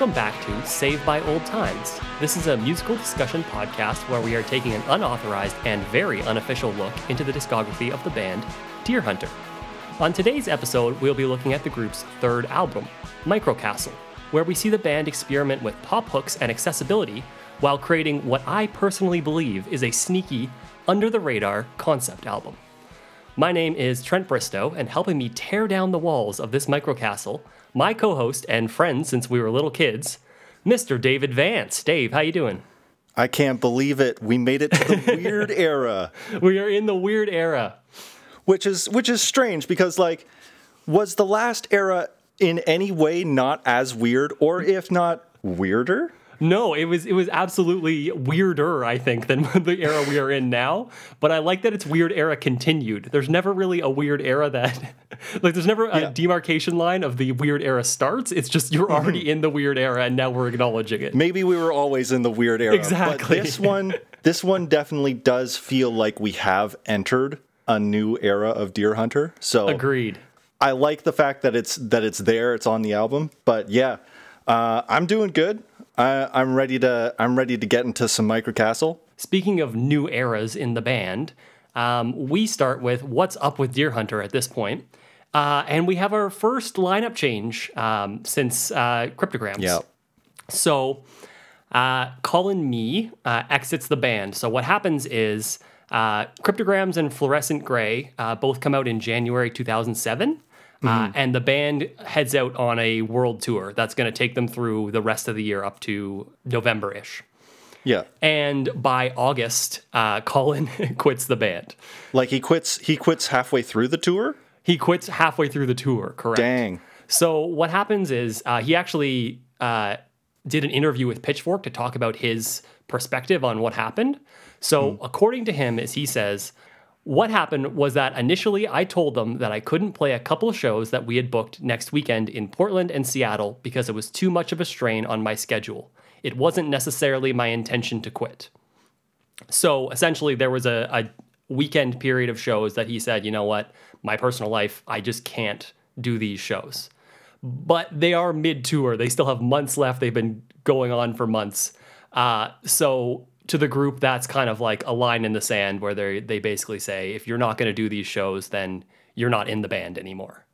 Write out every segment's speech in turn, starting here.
welcome back to Saved by Old Times. This is a musical discussion podcast where we are taking an unauthorized and very unofficial look into the discography of the band Deerhunter. On today's episode, we'll be looking at the group's third album, Microcastle, where we see the band experiment with pop hooks and accessibility while creating what I personally believe is a sneaky, under the radar concept album. My name is Trent Bristow, and helping me tear down the walls of this microcastle, my co-host and friend since we were little kids, Mr. David Vance. Dave, how you doing? I can't believe it. We made it to the weird era, We are in the weird era. which is which is strange because like was the last era in any way not as weird or if not weirder? No, it was it was absolutely weirder, I think, than the era we are in now. But I like that it's weird era continued. There's never really a weird era that like there's never a Yeah. demarcation line of the weird era starts. It's just you're already in the weird era and now we're acknowledging it. Maybe we were always in the weird era. Exactly. But this one this one definitely does feel like we have entered a new era of Deerhunter. So Agreed. I like the fact that it's that it's there, it's on the album. But yeah, uh, I'm doing good. I, I'm ready to I'm ready to get into some microcastle. Speaking of new eras in the band, um, we start with what's up with Deerhunter at this point. Uh, and we have our first lineup change um, since uh, Cryptograms. Yeah. So, uh, Colin Mee uh, exits the band. So, what happens is uh, Cryptograms and Fluorescent Gray uh, both come out in January 2007. Uh, and the band heads out on a world tour that's going to take them through the rest of the year up to November ish. Yeah. And by August, uh, Colin quits the band. Like he quits he quits halfway through the tour? He quits halfway through the tour, correct? Dang. So what happens is uh, he actually uh, did an interview with Pitchfork to talk about his perspective on what happened. So according to him, as he says, what happened was that initially I told them that I couldn't play a couple shows that we had booked next weekend in Portland and Seattle because it was too much of a strain on my schedule. It wasn't necessarily my intention to quit. So essentially, there was a, a weekend period of shows that he said, you know what, my personal life, I just can't do these shows. But they are mid tour. They still have months left. They've been going on for months. Uh, so to the group, that's kind of like a line in the sand where they they basically say, if you're not going to do these shows, then you're not in the band anymore.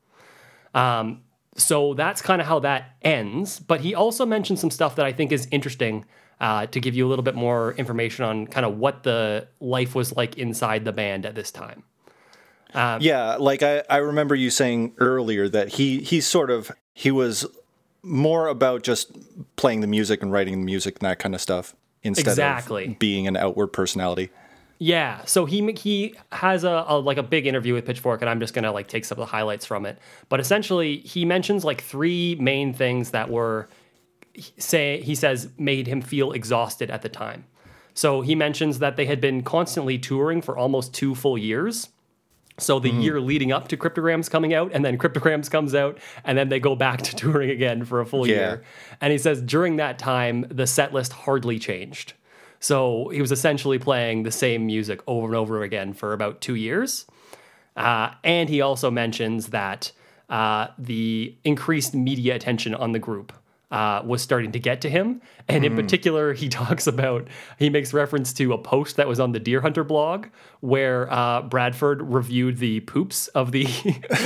Um, so that's kind of how that ends. But he also mentioned some stuff that I think is interesting uh, to give you a little bit more information on kind of what the life was like inside the band at this time. Yeah, like I, I remember you saying earlier that he he sort of he was more about just playing the music and writing the music and that kind of stuff instead Exactly. of being an outward personality. Yeah, so he he has a, a like a big interview with Pitchfork, and I'm just gonna like take some of the highlights from it. But essentially, he mentions like three main things that were say he says made him feel exhausted at the time. So he mentions that they had been constantly touring for almost two full years. So the year leading up to Cryptograms coming out, and then Cryptograms comes out, and then they go back to touring again for a full Yeah. year. And he says during that time, the set list hardly changed. So he was essentially playing the same music over and over again for about two years. Uh, and he also mentions that uh, the increased media attention on the group uh, was starting to get to him. And in particular, he talks about, he makes reference to a post that was on the Deerhunter blog where uh, Bradford reviewed the poops of the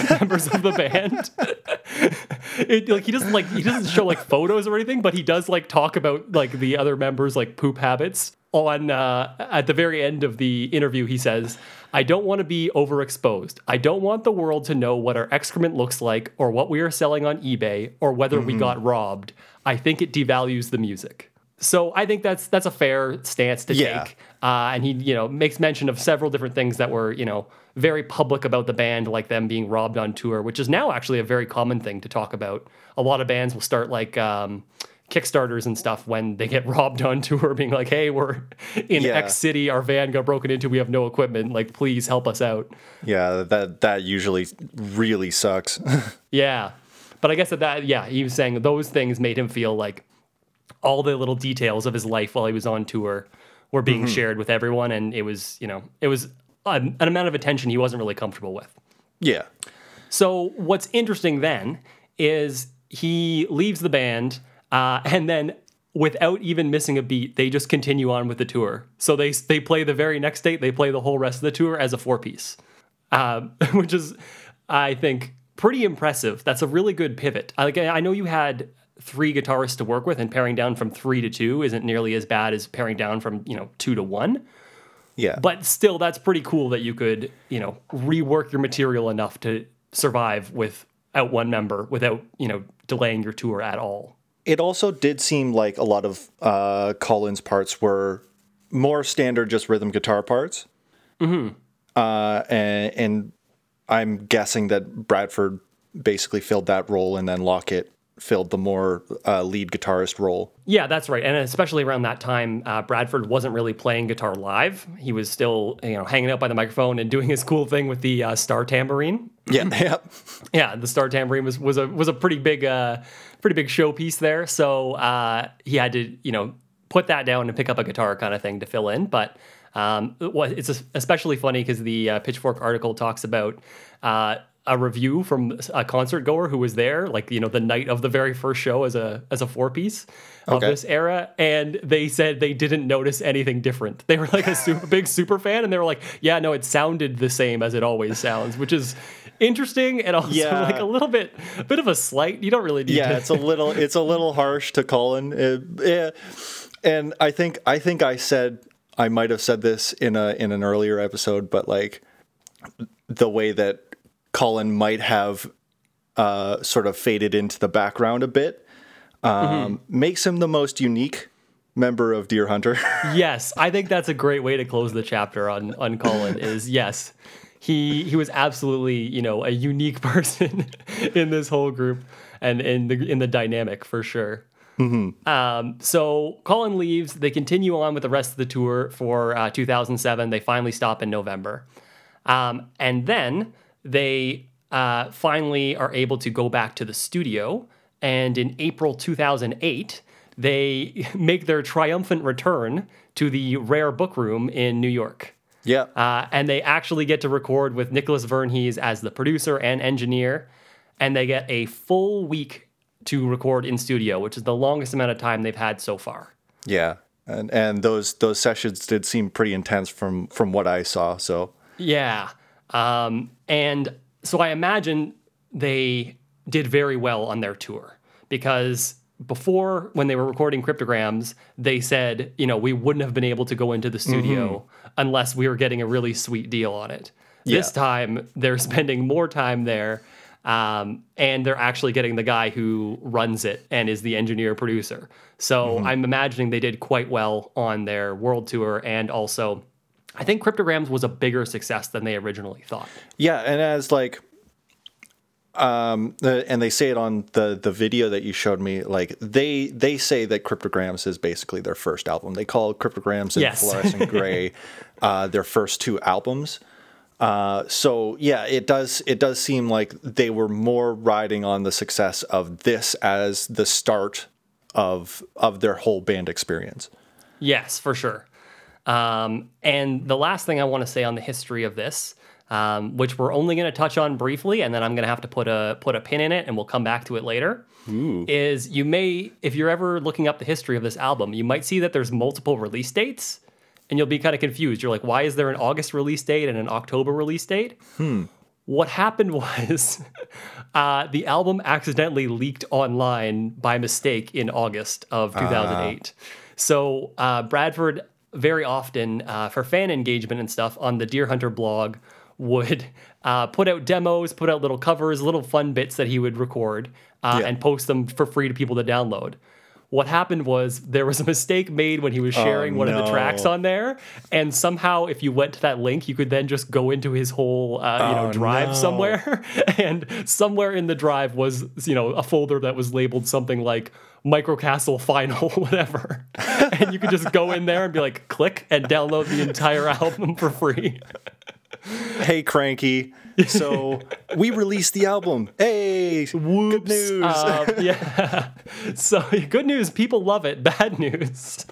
members of the band. it, like he doesn't like he doesn't show like photos or anything, but he does like talk about like the other members like poop habits. On uh, at the very end of the interview, he says, "I don't want to be overexposed. I don't want the world to know what our excrement looks like, or what we are selling on eBay, or whether we got robbed. I think it devalues the music." So I think that's that's a fair stance to Yeah. take. Uh, and he, you know, makes mention of several different things that were, you know, very public about the band, like them being robbed on tour, which is now actually a very common thing to talk about. A lot of bands will start like um, Kickstarters and stuff when they get robbed on tour, being like, "Hey, we're in Yeah. X city, our van got broken into, we have no equipment. Like, please help us out." Yeah, that that usually really sucks. Yeah, but I guess that that yeah, he was saying those things made him feel like all the little details of his life while he was on tour were being mm-hmm. shared with everyone, and it was you know it was an, an amount of attention he wasn't really comfortable with. yeah. So what's interesting then is he leaves the band Uh, and then without even missing a beat, they just continue on with the tour. So they they play the very next date, they play the whole rest of the tour as a four piece, uh, which is, I think, pretty impressive. That's a really good pivot. Like I know you had three guitarists to work with, and paring down from three to two isn't nearly as bad as paring down from you know two to one. Yeah, but still, that's pretty cool that you could you know rework your material enough to survive without one member without you know delaying your tour at all it also did seem like a lot of uh, Colin's parts were more standard, just rhythm guitar parts. Mm-hmm. Uh, and, and, I'm guessing that Bradford basically filled that role, and then Lockett filled the more uh, lead guitarist role. Yeah, that's right. And especially around that time, uh, Bradford wasn't really playing guitar live. He was still, you know, hanging out by the microphone and doing his cool thing with the uh, star tambourine. Yeah, yeah, yeah. The star tambourine was was a was a pretty big uh, pretty big showpiece there. So uh, he had to, you know, put that down and pick up a guitar kind of thing to fill in. But um, it's especially funny because the uh, Pitchfork article talks about uh, a review from a concert goer who was there, like you know, the night of the very first show as a as a four piece of okay. this era, and they said they didn't notice anything different. They were like a super big super fan, and they were like, "Yeah, no, it sounded the same as it always sounds," which is interesting and also yeah. like a little bit a bit of a slight. You don't really need yeah, to. it's a little it's a little harsh to Colin. It, yeah. And I think I think I said I might have said this in a in an earlier episode, but like the way that Colin might have uh, sort of faded into the background a bit um, mm-hmm. makes him the most unique member of Deerhunter. yes, I think that's a great way to close the chapter on on Colin. Is yes, he he was absolutely you know a unique person in this whole group and in the in the dynamic for sure. Mm-hmm. Um, so Colin leaves. They continue on with the rest of the tour for uh, 2007. They finally stop in November, um, and then they uh, finally are able to go back to the studio. And in April 2008, they make their triumphant return to the Rare Book Room in New York. Yeah. Uh, and they actually get to record with Nicolas Vernhes as the producer and engineer. And they get a full week to record in studio, which is the longest amount of time they've had so far. Yeah. And and those those sessions did seem pretty intense from from what I saw. So Yeah. Um, and so I imagine they did very well on their tour because before when they were recording cryptograms they said you know we wouldn't have been able to go into the studio mm-hmm. unless we were getting a really sweet deal on it yeah. this time they're spending more time there um, and they're actually getting the guy who runs it and is the engineer producer so mm-hmm. i'm imagining they did quite well on their world tour and also i think cryptograms was a bigger success than they originally thought yeah and as like um, and they say it on the the video that you showed me. Like they they say that Cryptograms is basically their first album. They call Cryptograms and yes. Fluorescent Gray uh, their first two albums. Uh, so yeah, it does it does seem like they were more riding on the success of this as the start of of their whole band experience. Yes, for sure. Um, and the last thing I want to say on the history of this um, which we're only going to touch on briefly, and then I'm going to have to put a put a pin in it, and we'll come back to it later. Ooh. Is you may, if you're ever looking up the history of this album, you might see that there's multiple release dates, and you'll be kind of confused. You're like, why is there an August release date and an October release date? Hmm. What happened was uh, the album accidentally leaked online by mistake in August of 2008. Uh. So uh, Bradford very often uh, for fan engagement and stuff on the Deerhunter blog would uh, put out demos, put out little covers, little fun bits that he would record, uh, yeah. and post them for free to people to download. What happened was there was a mistake made when he was oh, sharing oh, one no. of the tracks on there, and somehow if you went to that link, you could then just go into his whole uh, you know oh, drive no. somewhere, and somewhere in the drive was you know a folder that was labeled something like microcastle final whatever and you could just go in there and be like click and download the entire album for free hey, Cranky. So we released the album. Hey, Whoops. good news. Uh, yeah. So good news. People love it. Bad news.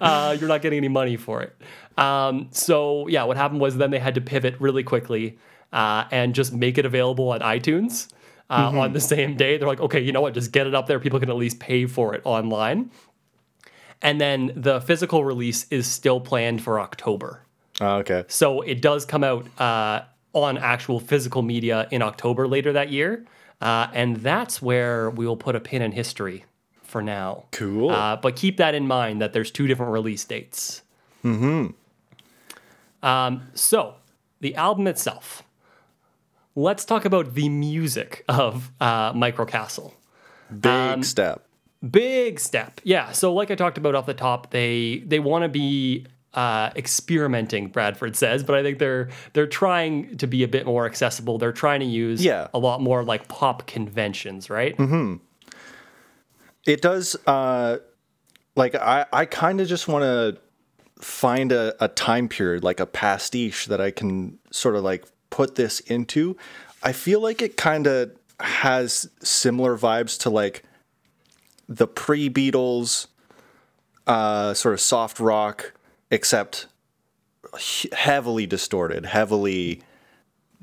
Uh, you're not getting any money for it. Um, so yeah, what happened was then they had to pivot really quickly uh, and just make it available on iTunes. uh, on the same day. They're like, okay, you know what? Just get it up there. People can at least pay for it online. And then the physical release is still planned for October. Oh, okay. So it does come out uh, on actual physical media in October later that year. Uh, and that's where we will put a pin in history for now. Cool. Uh, but keep that in mind that there's two different release dates. Mm-hmm. Um, so the album itself. Let's talk about the music of uh, Microcastle. Big um, step. Big step. Yeah. So like I talked about off the top, they they want to be uh, experimenting, Bradford says, but I think they're they're trying to be a bit more accessible. They're trying to use yeah. a lot more like pop conventions, right? Mm-hmm. It does. Uh, like I, I kind of just want to find a, a time period, like a pastiche that I can sort of like put this into. I feel like it kind of has similar vibes to like the pre Beatles, uh, sort of soft rock except heavily distorted, heavily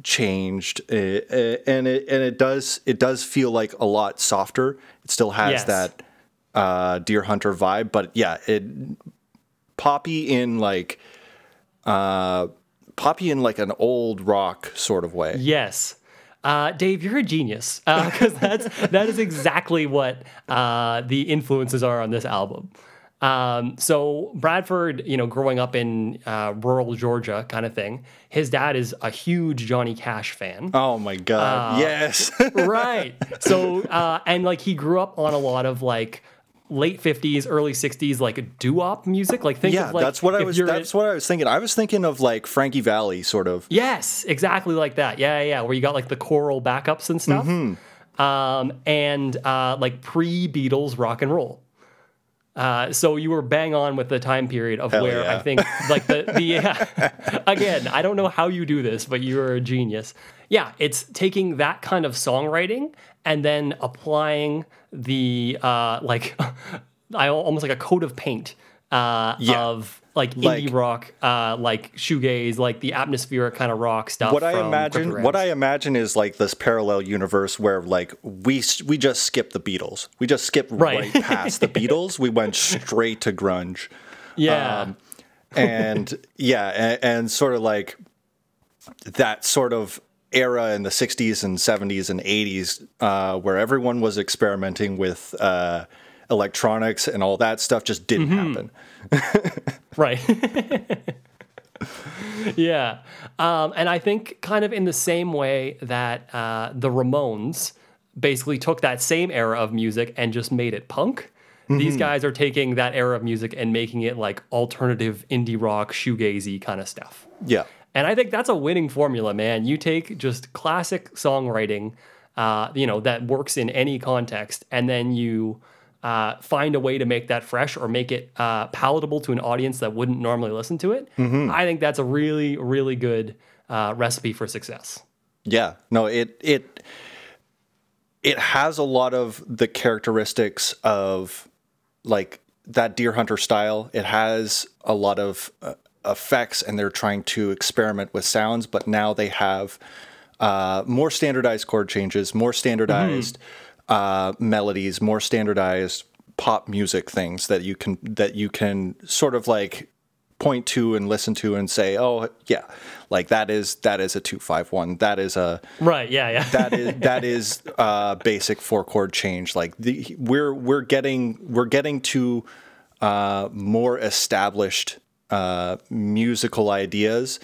changed, uh, uh, and it and it does it does feel like a lot softer. It still has yes. that uh, Deerhunter vibe, but yeah, it poppy in like uh, poppy in like an old rock sort of way. Yes. Uh, Dave, you're a genius because uh, that's that is exactly what uh, the influences are on this album. Um, so Bradford, you know, growing up in uh, rural Georgia, kind of thing. His dad is a huge Johnny Cash fan. Oh my god! Uh, yes, right. So uh, and like he grew up on a lot of like late 50s early 60s like doo-wop music like think yeah, of like that's what i was that's what i was thinking i was thinking of like frankie valli sort of yes exactly like that yeah yeah where you got like the choral backups and stuff mm-hmm. um, and uh, like pre-beatles rock and roll uh, so you were bang on with the time period of Hell where yeah. I think like the the yeah. again I don't know how you do this but you're a genius. Yeah, it's taking that kind of songwriting and then applying the uh, like I almost like a coat of paint uh, yeah. of like indie rock, uh, like shoegaze, like the atmospheric kind of rock stuff. What I imagine, what I imagine is like this parallel universe where like we we just skipped the Beatles, we just skipped right, right past the Beatles, we went straight to grunge. Yeah, um, and yeah, and, and sort of like that sort of era in the 60s and 70s and 80s uh, where everyone was experimenting with uh, electronics and all that stuff just didn't mm-hmm. happen. right. yeah. Um, and I think, kind of in the same way that uh, the Ramones basically took that same era of music and just made it punk. Mm-hmm. These guys are taking that era of music and making it like alternative indie rock, shoegazy kind of stuff. Yeah. And I think that's a winning formula, man. You take just classic songwriting, uh, you know, that works in any context, and then you uh, find a way to make that fresh or make it uh, palatable to an audience that wouldn't normally listen to it, mm-hmm. I think that's a really, really good uh, recipe for success. Yeah, no, it it it has a lot of the characteristics of like that deer hunter style. It has a lot of uh, effects, and they're trying to experiment with sounds, but now they have uh, more standardized chord changes, more standardized. Mm-hmm uh, melodies, more standardized pop music things that you can that you can sort of like point to and listen to and say, oh yeah, like that is that is a two five one. That is a right. Yeah, yeah. that is that is a basic four chord change. Like the, we're we're getting we're getting to uh, more established uh, musical ideas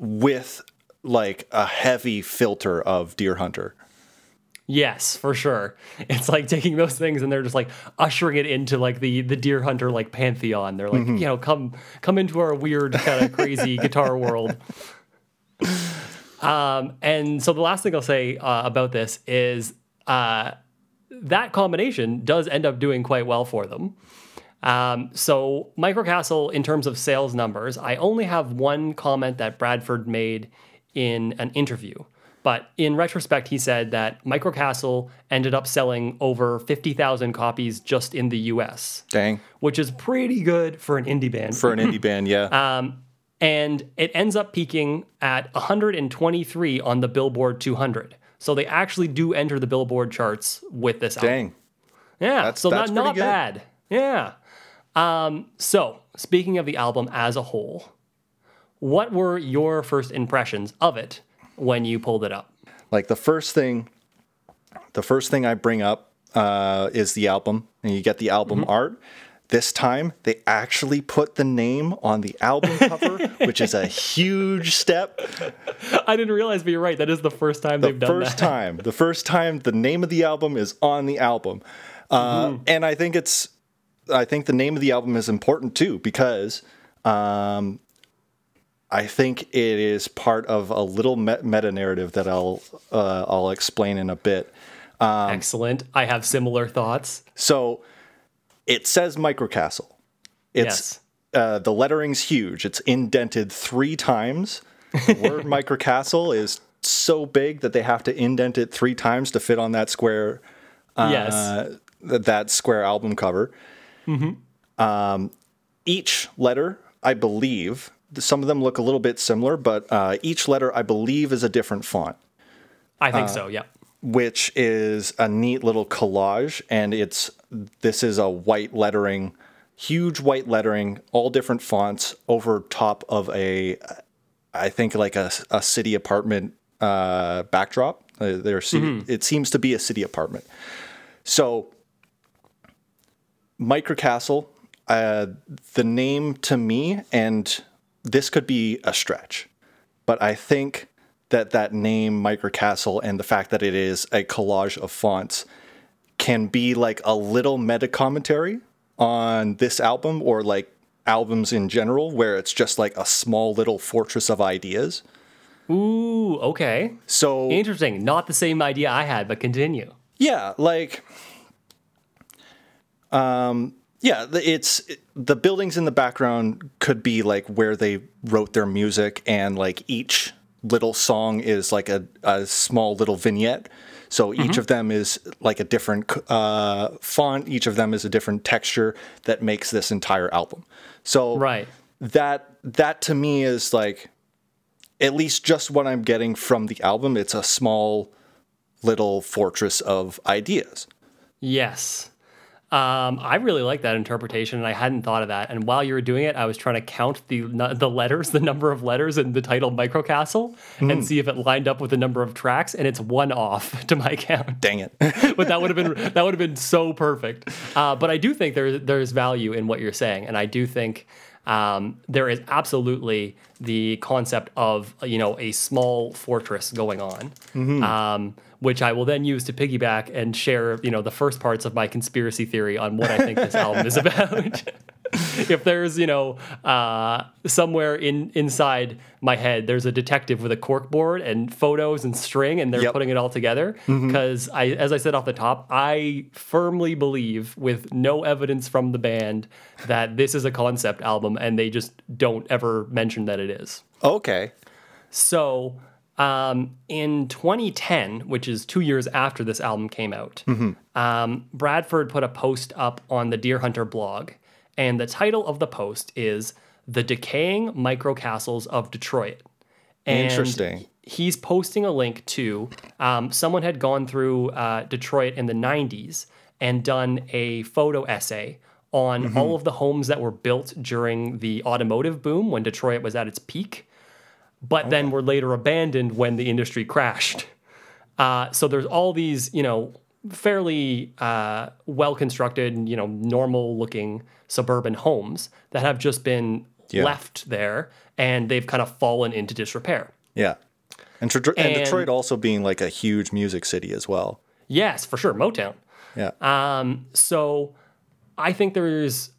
with like a heavy filter of Deerhunter. Yes, for sure. It's like taking those things and they're just like ushering it into like the the deer hunter like pantheon. They're like, mm-hmm. you know, come come into our weird kind of crazy guitar world. Um, and so the last thing I'll say uh, about this is uh, that combination does end up doing quite well for them. Um, so Microcastle, in terms of sales numbers, I only have one comment that Bradford made in an interview. But in retrospect, he said that Microcastle ended up selling over 50,000 copies just in the US. Dang. Which is pretty good for an indie band. For an indie band, yeah. Um, and it ends up peaking at 123 on the Billboard 200. So they actually do enter the Billboard charts with this album. Dang. Yeah, That's- so that's not not bad. Yeah. Um, so speaking of the album as a whole, what were your first impressions of it when you pulled it up? Like the first thing, the first thing I bring up uh, is the album, and you get the album Mm-hmm. art. This time, they actually put the name on the album cover, which is a huge step. I didn't realize, but you're right. That is the first time they've done First that. time, the first time the name of the album is on the album, uh, Mm-hmm. and I think it's, I think the name of the album is important too because um, I think it is part of a little meta narrative that I'll uh, I'll explain in a bit. Um, Excellent. I have similar thoughts. So it says Microcastle. It's Yes. uh, the lettering's huge. It's indented three times. The word Microcastle is so big that they have to indent it three times to fit on that square yes. uh, th- that square album cover. Um, each letter, I believe, some of them look a little bit similar, but uh, each letter, I believe, is a different font I uh, think so. Yeah. which is a neat little collage and it's this is a white lettering huge white lettering all different fonts over top of a i think like a, a city apartment uh, backdrop uh, there se- it seems to be a city apartment so microcastle uh, the name to me and this could be a stretch but I think that that name Microcastle and the fact that it is a collage of fonts can be like a little meta commentary on this album or like albums in general where it's just like a small little fortress of ideas. Ooh. Okay. So Interesting. Not the same idea I had, but continue. Yeah, like um yeah, the- it's the buildings in the background could be like where they wrote their music and like each little song is like a, a small little vignette. So each of them is like a different uh, font. Each of them is a different texture that makes this entire album. So Right. that that to me is like at least just what I'm getting from the album. It's a small little fortress of ideas. Yes. Um, I really like that interpretation, and I hadn't thought of that. And while you were doing it, I was trying to count the the letters, the number of letters in the title Microcastle, Hmm. and see if it lined up with the number of tracks. And it's one off to my count. Dang it. but that would have been that would have been so perfect. Uh, but I do think there there's value in what you're saying, and I do think um, there is absolutely the concept of you know a small fortress going on, um, which I will then use to piggyback and share you know the first parts of my conspiracy theory on what I think this album is about. if there's you know uh, somewhere in inside my head there's a detective with a cork board and photos and string and they're Yep. putting it all together because I as I said off the top I firmly believe with no evidence from the band that this is a concept album and they just don't ever mention that it is. okay. So, um, in 2010, which is two years after this album came out, um, Bradford put a post up on the Deerhunter blog, and the title of the post is "The Decaying Microcastles of Detroit." And Interesting. He's posting a link to um, someone had gone through uh, Detroit in the 90s and done a photo essay on all of the homes that were built during the automotive boom when Detroit was at its peak but then were later abandoned when the industry crashed. Uh, so there's all these, you know, fairly uh, well constructed, you know, normal looking suburban homes that have just been Yeah. left there and they've kind of fallen into disrepair. Yeah. And, and And- Detroit also being like a huge music city as well. Yes, for sure, Motown. Yeah. Um, so I think there's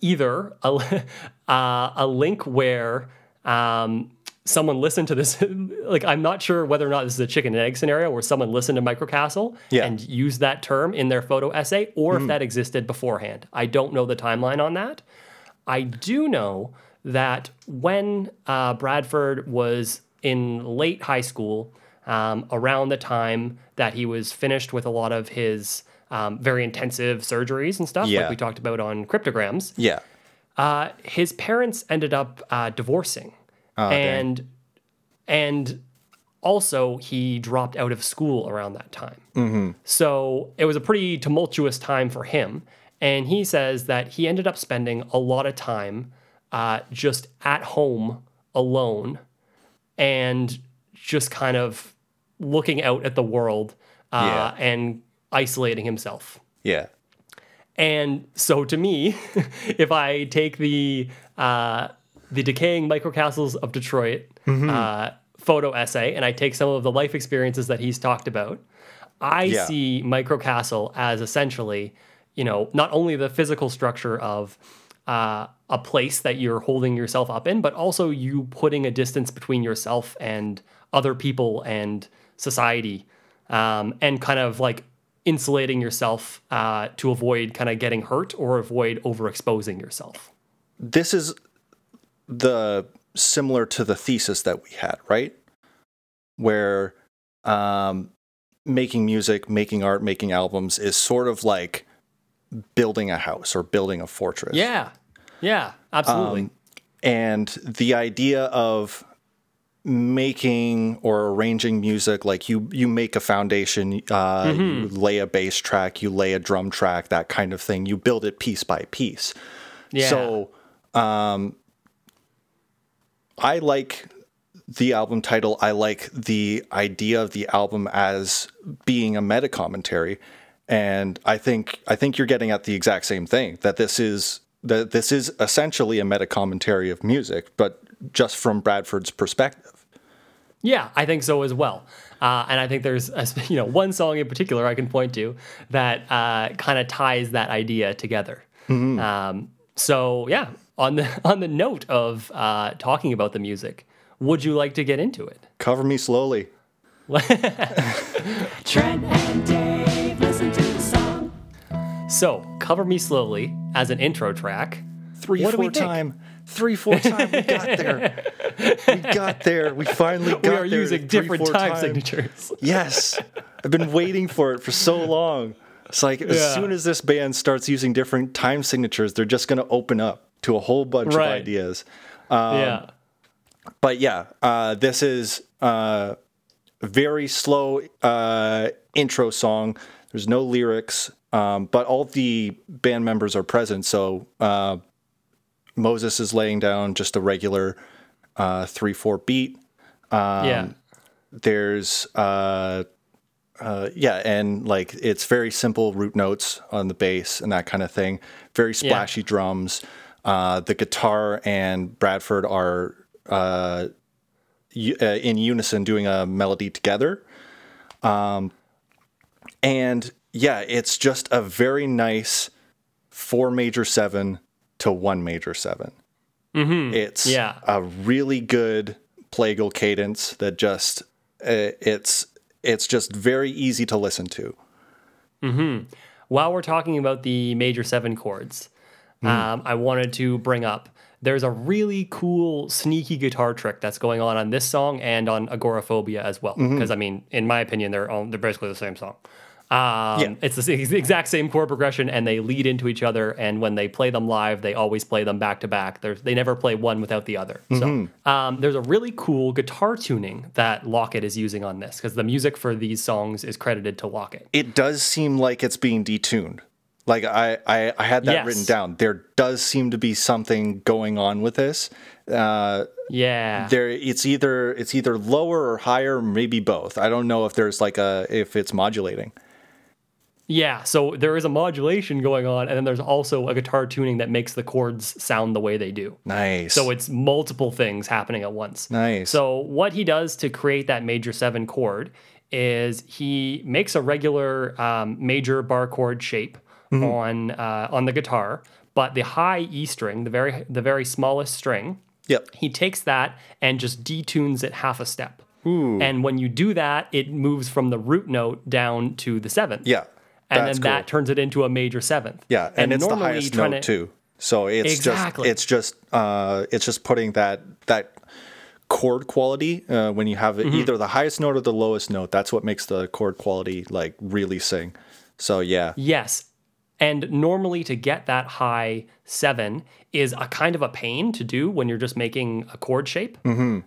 either a, uh, a link where um, someone listened to this. like, I'm not sure whether or not this is a chicken and egg scenario where someone listened to Microcastle Yeah. and used that term in their photo essay, or if that existed beforehand. I don't know the timeline on that. I do know that when uh, Bradford was in late high school, um, around the time that he was finished with a lot of his um, very intensive surgeries and stuff, Yeah. like we talked about on cryptograms, yeah. uh, his parents ended up uh, divorcing, Oh, dang. and and also, he dropped out of school around that time. So it was a pretty tumultuous time for him. And he says that he ended up spending a lot of time uh, just at home alone and just kind of looking out at the world uh, and isolating himself. Yeah. And so to me, if I take the uh, the decaying microcastles of Detroit uh, photo essay and I take some of the life experiences that he's talked about, I Yeah. see microcastle as essentially, you know, not only the physical structure of uh, a place that you're holding yourself up in, but also you putting a distance between yourself and other people and society, um, and kind of like insulating yourself uh, to avoid kind of getting hurt or avoid overexposing yourself. This is the similar to the thesis that we had, right? Where um, making music, making art, making albums is sort of like building a house or building a fortress. Yeah, yeah, absolutely. Um, and the idea of making or arranging music like you you make a foundation uh, you lay a bass track you lay a drum track that kind of thing you build it piece by piece yeah. so um i like the album title. I like the idea of the album as being a meta commentary. And i think i think you're getting at the exact same thing that this is that this is essentially a meta commentary of music but just from bradford's perspective. Yeah, I think so as well. Uh, and I think there's a, you know one song in particular I can point to that uh, kind of ties that idea together. Um, so yeah, on the on the note of uh, talking about the music, would you like to get into it? cover me slowly Trent and Dave listen to the song. So cover me slowly as an intro track. three What do we four think? time three four time we got there we got there we finally got there. we are there using three, different four time time. signatures. Yes. I've been waiting for it for so long. It's like as soon as this band starts using different time signatures, they're just going to open up to a whole bunch Right. of ideas. yeah. But yeah, uh, this is uh, a very slow uh, intro song. There's no lyrics, um, but all the band members are present. So uh, Moses is laying down just a regular uh, 3 4 beat. yeah. there's uh uh yeah and like it's very simple root notes on the bass and that kind of thing very splashy drums uh the guitar and bradford are uh, uh in unison doing a melody together um and yeah it's just a very nice four major seven to one major 7 it's Yeah. a really good plagal cadence that just uh, it's it's just very easy to listen to. while we're talking about the major seven chords, um, I wanted to bring up there's a really cool sneaky guitar trick that's going on on this song and on Agoraphobia as well. Because I mean, in my opinion, they're all, they're basically the same song. Um, Yeah. It's the exact same chord progression, and they lead into each other. And when they play them live, they always play them back to back. There's they never play one without the other. So um, there's a really cool guitar tuning that Lockett is using on this because the music for these songs is credited to Lockett. It does seem like it's being detuned. Like I, I, I had that Yes. written down. There does seem to be something going on with this. Uh, Yeah. there, it's either it's either lower or higher, maybe both. I don't know if there's like a if it's modulating. Yeah, so there is a modulation going on, and then there's also a guitar tuning that makes the chords sound the way they do. Nice. So it's multiple things happening at once. Nice. So what he does to create that major seven chord is he makes a regular um, major bar chord shape Mm-hmm. on uh, on the guitar, but the high E string, the very the very smallest string, yep. he takes that and just detunes it half a step. Ooh. And when you do that, it moves from the root note down to the seventh. Yeah. And then cool. that turns it into a major seventh. Yeah, and, it's the highest note to- too. So it's Exactly. just it's just uh, it's just putting that that chord quality uh, when you have Mm-hmm. either the highest note or the lowest note. That's what makes the chord quality like really sing. So yeah, Yes. And normally to get that high seven is a kind of a pain to do when you're just making a chord shape.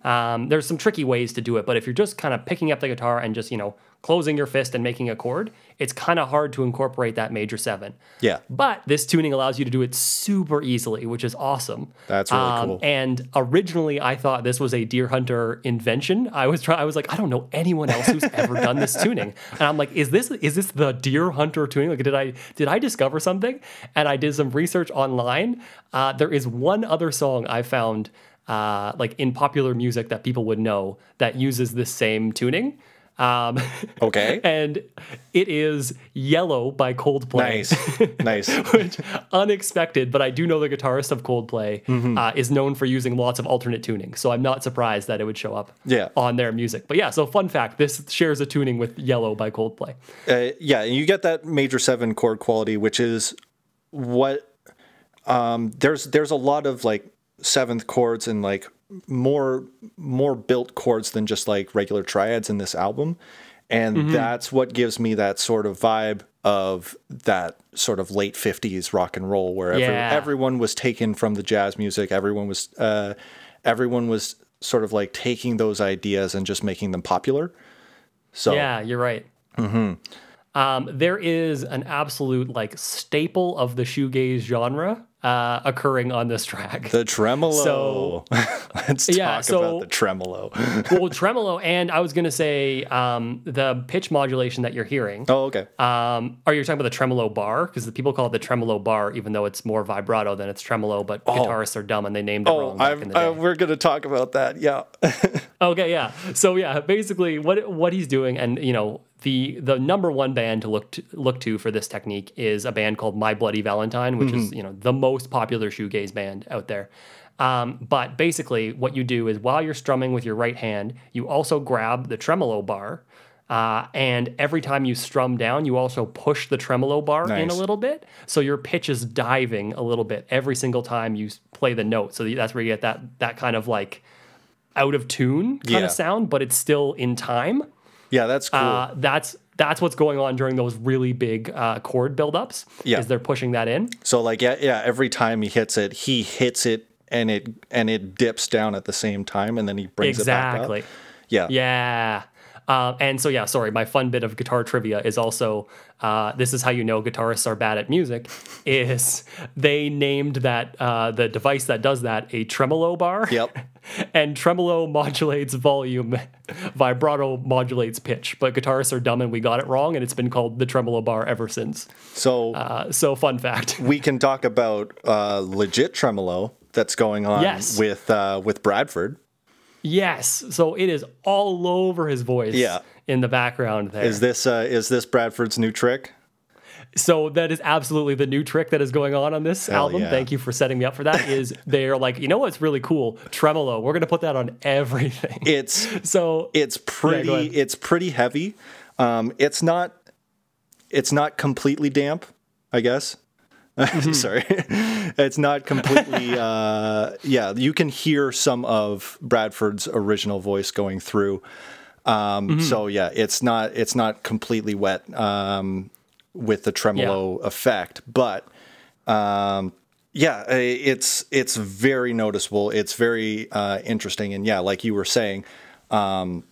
Um, there's some tricky ways to do it, but if you're just kind of picking up the guitar and just you know closing your fist and making a chord, it's kind of hard to incorporate that major seven. Yeah. But this tuning allows you to do it super easily, which is awesome. That's really Um, cool. And originally, I thought this was a Deerhunter invention. I was trying. I was like, I don't know anyone else who's ever done this tuning. And I'm like, is this is this the Deerhunter tuning? Like, did I did I discover something? And I did some research online. Uh, there is one other song I found, uh, like in popular music that people would know that uses this same tuning. Um, Okay. and it is Yellow by Coldplay. Nice. nice. which unexpected, but I do know the guitarist of Coldplay Mm-hmm. uh, is known for using lots of alternate tuning, so I'm not surprised that it would show up Yeah. on their music. But yeah, so fun fact: this shares a tuning with Yellow by Coldplay. Uh, yeah, and you get that major seven chord quality, which is what um, there's there's a lot of like seventh chords and like more more built chords than just like regular triads in this album, and Mm-hmm. that's what gives me that sort of vibe of that sort of late 50s rock and roll where every, everyone was taken from the jazz music everyone was uh, everyone was sort of like taking those ideas and just making them popular so Yeah, you're right. Mm-hmm. Um, there is an absolute like staple of the shoegaze genre uh, occurring on this track. The tremolo. So- let's Yeah, talk so- about the tremolo. well, tremolo, and I was gonna say um, the pitch modulation that you're hearing. oh, okay. Um, are you talking about the tremolo bar? Because the people call it the tremolo bar, even though it's more vibrato than it's tremolo. But guitarists are dumb and they named it oh, wrong back in the day. uh, we're gonna talk about that. Yeah. Okay, yeah. So yeah, basically what what he's doing, and you know, the the number one band to look to, look to for this technique is a band called My Bloody Valentine, which is you know the most popular shoegaze band out there. Um, but basically, what you do is while you're strumming with your right hand, you also grab the tremolo bar. Uh, and every time you strum down, you also push the tremolo bar in a little bit. So your pitch is diving a little bit every single time you play the note. So that's where you get that that kind of like out of tune kind Yeah. of sound, but it's still in time. Yeah, that's cool. Uh, that's that's what's going on during those really big uh, chord buildups. Yeah. is they're pushing that in. so like yeah, yeah, every time he hits it, he hits it and it and it dips down at the same time and then he brings Exactly. it back up. Yeah. Yeah. Uh, and so yeah, sorry. My fun bit of guitar trivia is also uh, this is how you know guitarists are bad at music. Is they named that uh, the device that does that a tremolo bar. Yep. and tremolo modulates volume, vibrato modulates pitch. But guitarists are dumb and we got it wrong, and it's been called the tremolo bar ever since. So Uh, so fun fact. we can talk about uh, legit tremolo that's going on Yes. with uh, with Bradford. yes. So it is all over his voice. Yeah. In the background there. Is this uh, is this Bradford's new trick? So that is absolutely the new trick that is going on on this album. yeah. Thank you for setting me up for that. Is they're like, you know what's really cool? Tremolo. We're gonna put that on everything. It's so it's pretty ahead. it's pretty heavy. Um, it's not it's not completely damp, I guess. Mm-hmm. Sorry, it's not completely. Uh, yeah, you can hear some of Bradford's original voice going through. Um, Mm-hmm. So yeah, it's not it's not completely wet um, with the tremolo effect, but um, yeah, it's it's very noticeable. It's very uh, interesting, and yeah, like you were saying, um,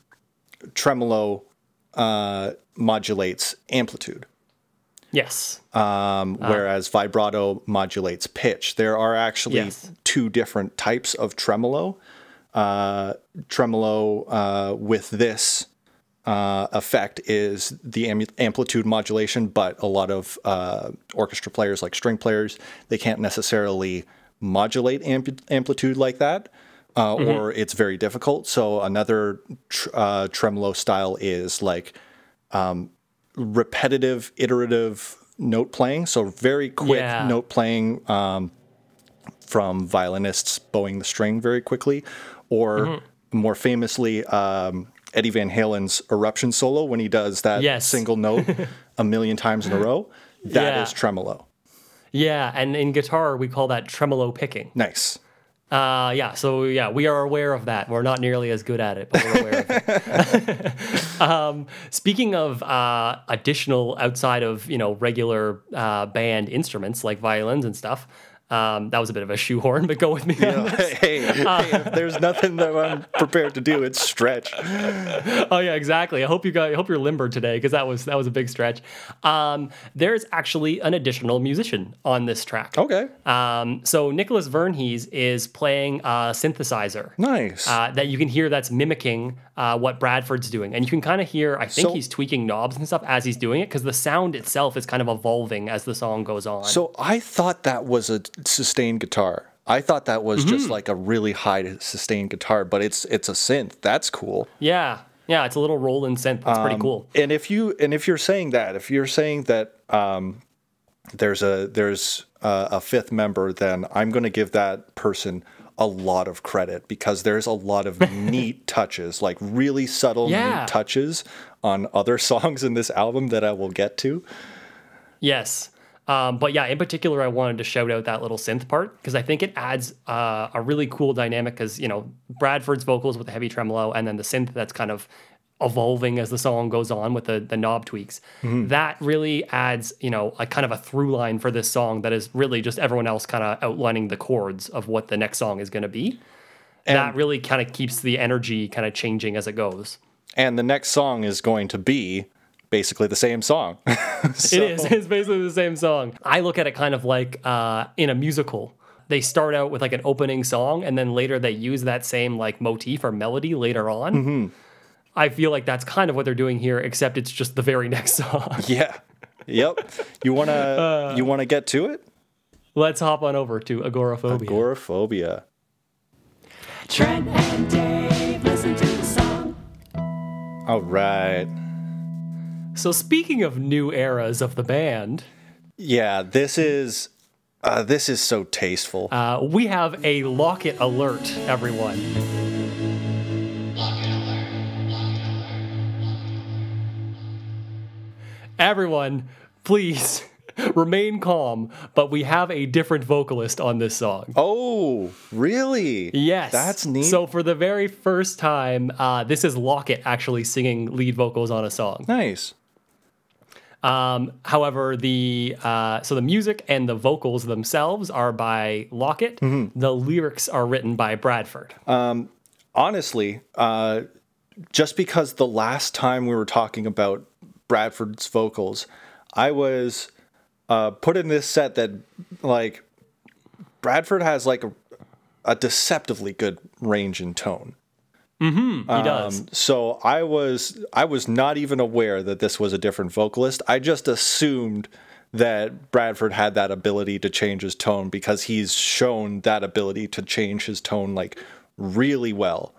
tremolo uh, modulates amplitude, yes. um, whereas vibrato modulates pitch. There are actually Yes. two different types of tremolo. Uh, tremolo uh, with this uh, effect is the am- amplitude modulation, but a lot of uh, orchestra players, like string players, they can't necessarily modulate amp- amplitude like that, uh, or it's very difficult. So another tr- uh, tremolo style is like um, repetitive, iterative note playing. So very quick Yeah. note playing um, from violinists bowing the string very quickly, or Mm-hmm. more famously, um, Eddie Van Halen's eruption solo when he does that Yes. single note a million times in a row. That is Yeah. tremolo. Yeah, and in guitar we call that tremolo picking. Nice. Uh, yeah, so yeah, we are aware of that. We're not nearly as good at it, but we're aware of it. um, speaking of uh, additional outside of you know regular uh, band instruments like violins and stuff, Um, that was a bit of a shoehorn, but go with me. this. hey, hey, there's nothing that I'm prepared to do, it's stretch. Oh yeah, exactly. I hope you got. I hope you're limber today because that was that was a big stretch. Um, there's actually an additional musician on this track. Okay. Um, so Nicolas Vernhes is playing a synthesizer. Nice. Uh, that you can hear that's mimicking uh, what Bradford's doing, and you can kind of hear. I think So- he's tweaking knobs and stuff as he's doing it because the sound itself is kind of evolving as the song goes on. So I thought that was a sustained guitar. I thought that was Mm-hmm. just like a really high sustained guitar, but it's it's a synth. That's cool. yeah, yeah, it's a little Roland synth. That's Um, pretty cool. And if you and if you're saying that, if you're saying that um, there's a there's a, a fifth member, then I'm going to give that person a lot of credit because there's a lot of neat touches, like really subtle Yeah. neat touches on other songs in this album that I will get to. Yes. Um, but yeah, in particular, I wanted to shout out that little synth part because I think it adds uh, a really cool dynamic. Because you know Bradford's vocals with the heavy tremolo, and then the synth that's kind of evolving as the song goes on with the the knob tweaks. That really adds you know a kind of a through line for this song that is really just everyone else kind of outlining the chords of what the next song is going to be. And that really kind of keeps the energy kind of changing as it goes. And the next song is going to be basically the same song. It is. It's basically the same song. I look at it kind of like uh, in a musical. They start out with like an opening song, and then later they use that same like motif or melody later on. Mm-hmm. I feel like that's kind of what they're doing here, except it's just the very next song. yeah. Yep. You wanna Uh. you wanna get to it? Let's hop on over to agoraphobia. Agoraphobia. Trent and Dave listen to the song. All right. So speaking of new eras of the band, Yeah, this is uh, this is so tasteful. uh, we have a Lockett alert, everyone. Locket alert. Everyone, please remain calm, but we have a different vocalist on this song. oh, really? Yes. That's neat. So, for the very first time, uh, this is Lockett actually singing lead vocals on a song. nice. Um, however, the uh, so the music and the vocals themselves are by Lockett. Mm-hmm. The lyrics are written by Bradford. Honestly, uh, just because the last time we were talking about Bradford's vocals, I was uh, put in this set that like Bradford has like a, a deceptively good range and tone. He does. Um, so I was I was not even aware that this was a different vocalist. I just assumed that Bradford had that ability to change his tone because he's shown that ability to change his tone like really well.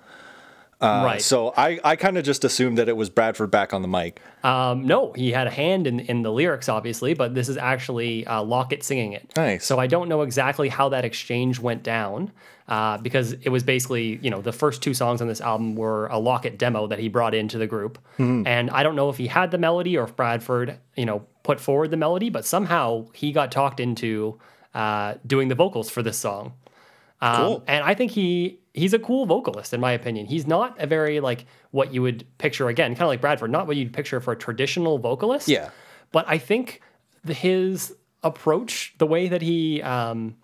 Right. So I, I kind of just assumed that it was Bradford back on the mic. Um, no, he had a hand in, in the lyrics, obviously, but this is actually uh, Lockett singing it. Nice. So I don't know exactly how that exchange went down uh, because it was basically, you know, the first two songs on this album were a Lockett demo that he brought into the group. And I don't know if he had the melody or if Bradford, you know, put forward the melody, but somehow he got talked into uh, doing the vocals for this song. Um, Cool. And I think he he's a cool vocalist in my opinion. He's not a very like what you would picture again, kind of like Bradford, not what you'd picture for a traditional vocalist. Yeah. But I think the, his approach, the way that he um,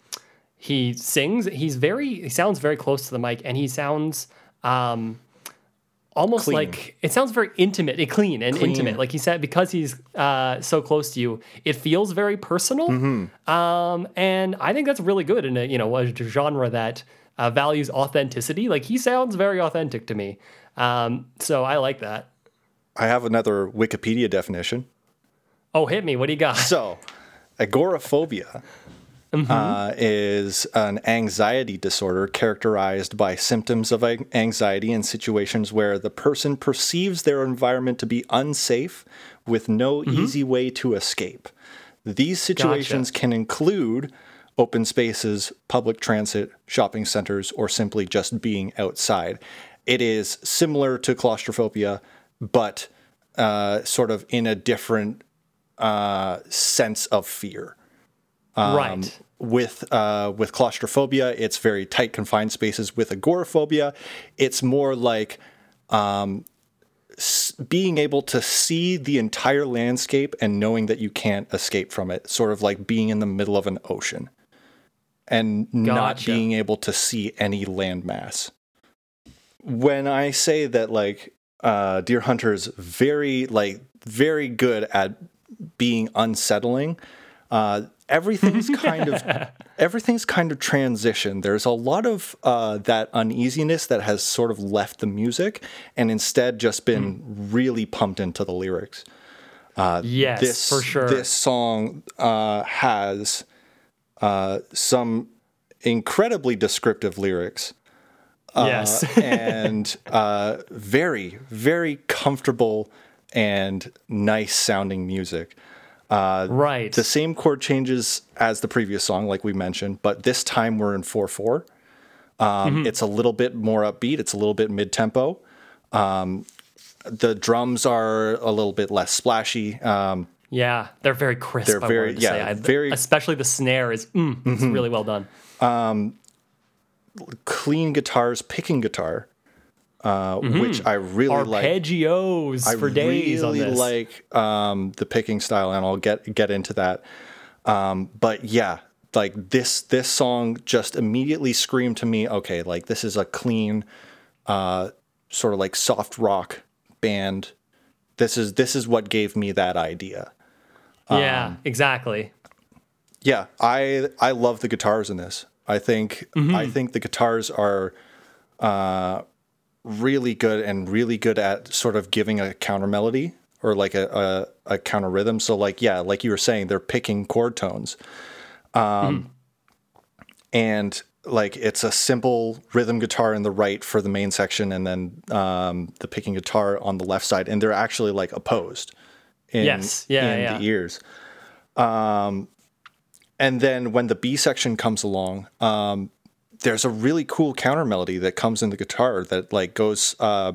he sings, he's very he sounds very close to the mic, and he sounds um, almost Clean. like it sounds very intimate, and clean and Clean. intimate. Like he said, because he's uh, so close to you, it feels very personal. Mm-hmm. Um, and I think that's really good in a you know a genre that uh, values authenticity. Like he sounds very authentic to me. Um, so I like that. I have another Wikipedia definition. Oh, hit me! What do you got? So, agoraphobia uh, is an anxiety disorder characterized by symptoms of anxiety in situations where the person perceives their environment to be unsafe with no easy way to escape. These situations can include open spaces, public transit, shopping centers, or simply just being outside. It is similar to claustrophobia, but uh, sort of in a different uh, sense of fear. right. With uh, with claustrophobia, it's very tight, confined spaces. With agoraphobia, it's more like um, s- being able to see the entire landscape and knowing that you can't escape from it. Sort of like being in the middle of an ocean. And not being able to see any landmass. When I say that like uh Deerhunter is very like very good at being unsettling, uh everything's kind of everything's kind of transition. There's a lot of uh, that uneasiness that has sort of left the music and instead just been really pumped into the lyrics. yes, This for sure. this song uh, has uh, some incredibly descriptive lyrics yes. and uh, very very comfortable and nice sounding music. right. the same chord changes as the previous song, like we mentioned, but this time we're in 4 4. Um, Mm-hmm. It's a little bit more upbeat, it's a little bit mid tempo. Um, the drums are a little bit less splashy. Um, yeah, they're very crisp. They're I very- yeah, say. I- very- Mm-hmm. Especially the snare is mm, it's really well done. Um, clean guitars, picking guitar, uh, which I really like. Arpeggios I for days really on this. like um, the picking style, and I'll get get into that. Um, but yeah, like this this song just immediately screamed to me, okay, like this is a clean, uh, sort of like soft rock band. This is this is what gave me that idea. Yeah, um, exactly. Yeah, I I love the guitars in this. I think Mm-hmm. I think the guitars are uh, really good and really good at sort of giving a counter melody or like a, a, a counter rhythm. So like yeah, like you were saying, they're picking chord tones. Um, and like it's a simple rhythm guitar in the right for the main section and then um, the picking guitar on the left side and they're actually like opposed in, Yes. Yeah, in yeah. the ears um, and then when the b section comes along um, there's a really cool counter melody that comes in the guitar that like goes uh,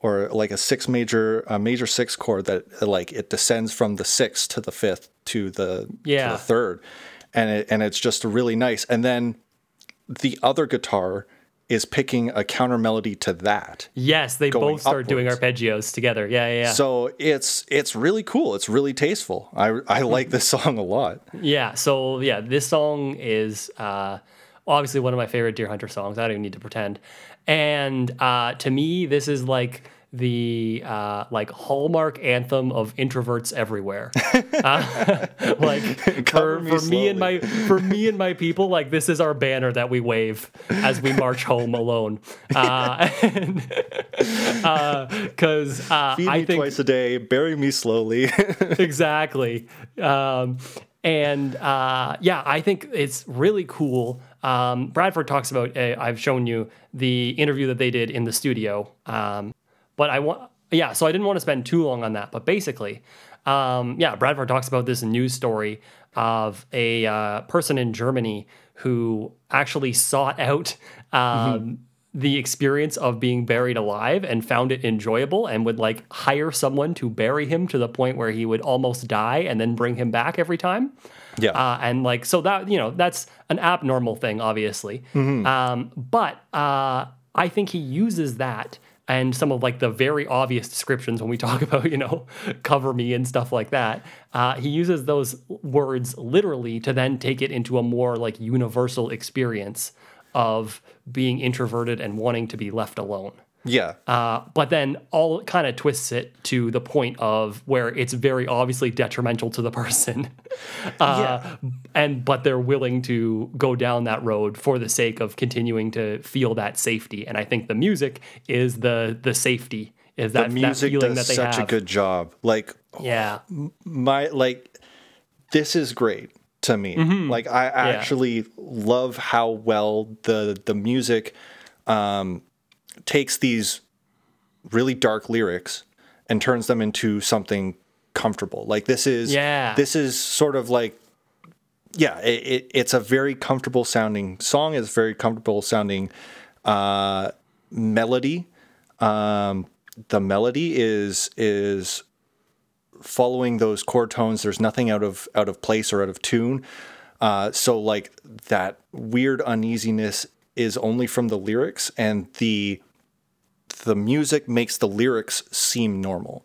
or like a six major a major six chord that like it descends from the sixth to the fifth to the to the third and it, and it's just really nice and then the other guitar is picking a counter melody to that Yes, they both start doing arpeggios together. Yeah, yeah, yeah. so it's it's really cool it's really tasteful i i like this song a lot Yeah, so yeah, this song is uh, obviously one of my favorite Deerhunter songs. I don't even need to pretend. And uh, to me, this is like the uh, like hallmark anthem of introverts everywhere. Uh, like for, me for me and my for me and my people, like this is our banner that we wave as we march home alone. Uh, because uh, feed I me think twice a day bury me slowly exactly. Um, and uh, yeah, I think it's really cool. Um, Bradford talks about. Uh, I've shown you the interview that they did in the studio. Um, but I want, yeah. So I didn't want to spend too long on that. But basically, um, yeah, Bradford talks about this news story of a uh, person in Germany who actually sought out. Um, the experience of being buried alive and found it enjoyable and would like hire someone to bury him to the point where he would almost die and then bring him back every time. yeah Uh, and like, so that, you know, that's an abnormal thing, obviously. Um, but uh, I think he uses that and some of like the very obvious descriptions when we talk about, you know, cover me and stuff like that. Uh, he uses those words literally to then take it into a more like universal experience of being introverted and wanting to be left alone. Yeah Uh, but then all kind of twists it to the point of where it's very obviously detrimental to the person. Uh, And but they're willing to go down that road for the sake of continuing to feel that safety. And I think the music is the the safety is that, the that music feeling does that they such have. a good job like yeah. my like this is great to me Mm-hmm. like i actually love how well the the music um takes these really dark lyrics and turns them into something comfortable like this is Yeah. this is sort of like yeah it, it, it's a very comfortable sounding song it's very comfortable sounding uh melody um the melody is is following those chord tones. There's nothing out of out of place or out of tune. Uh, so like that weird uneasiness is only from the lyrics, and the the music makes the lyrics seem normal.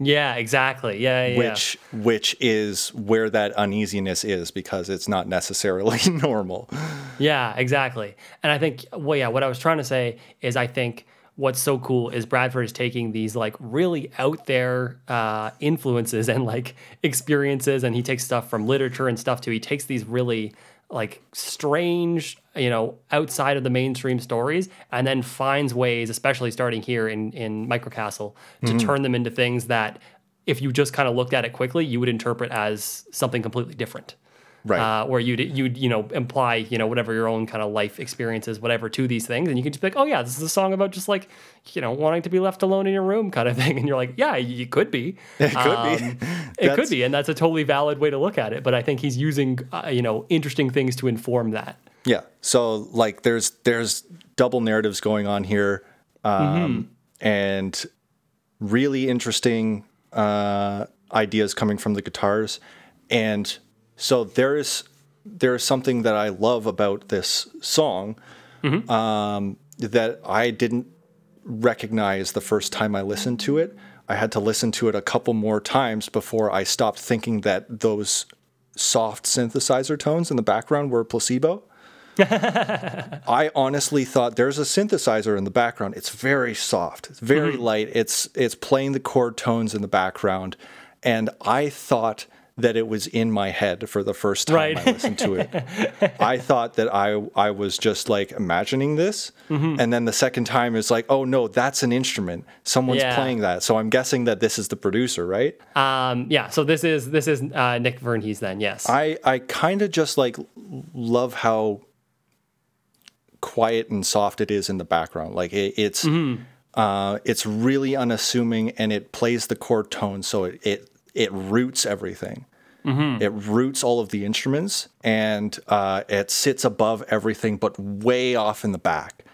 Yeah, exactly. Yeah, yeah. which which is where that uneasiness is because it's not necessarily normal. Yeah, exactly. And I think, well, yeah, what I was trying to say is I think what's so cool is Bradford is taking these like really out there uh, influences and like experiences, and he takes stuff from literature and stuff too. He takes these really like strange, you know, outside of the mainstream stories, and then finds ways, especially starting here in in Microcastle, to mm-hmm. turn them into things that, if you just kind of looked at it quickly, you would interpret as something completely different Right. uh, where you'd you'd you know imply you know whatever your own kind of life experiences whatever to these things and you can just be like oh yeah this is a song about just like you know wanting to be left alone in your room kind of thing and you're like yeah you could be it could be. it could be and that's a totally valid way to look at it but I think he's using uh, you know interesting things to inform that Yeah. So like there's there's double narratives going on here, um, and really interesting uh, ideas coming from the guitars, and so there is there is something that I love about this song um, that I didn't recognize the first time I listened to it. I had to listen to it a couple more times before I stopped thinking that those soft synthesizer tones in the background were placebo. I honestly thought there's a synthesizer in the background. It's very soft. It's very light. It's it's playing the chord tones in the background and I thought that it was in my head for the first time Right. I listened to it. I thought that I I was just like imagining this and then the second time it's like, "Oh no, that's an instrument. Someone's Yeah. playing that." So I'm guessing that this is the producer, right? um, yeah so this is this is uh, Nick Vernhes then yes I I kind of just like love how quiet and soft it is in the background. Like it, it's uh, it's really unassuming and it plays the chord tone, so it it, it roots everything. It roots all of the instruments and uh, it sits above everything, but way off in the back.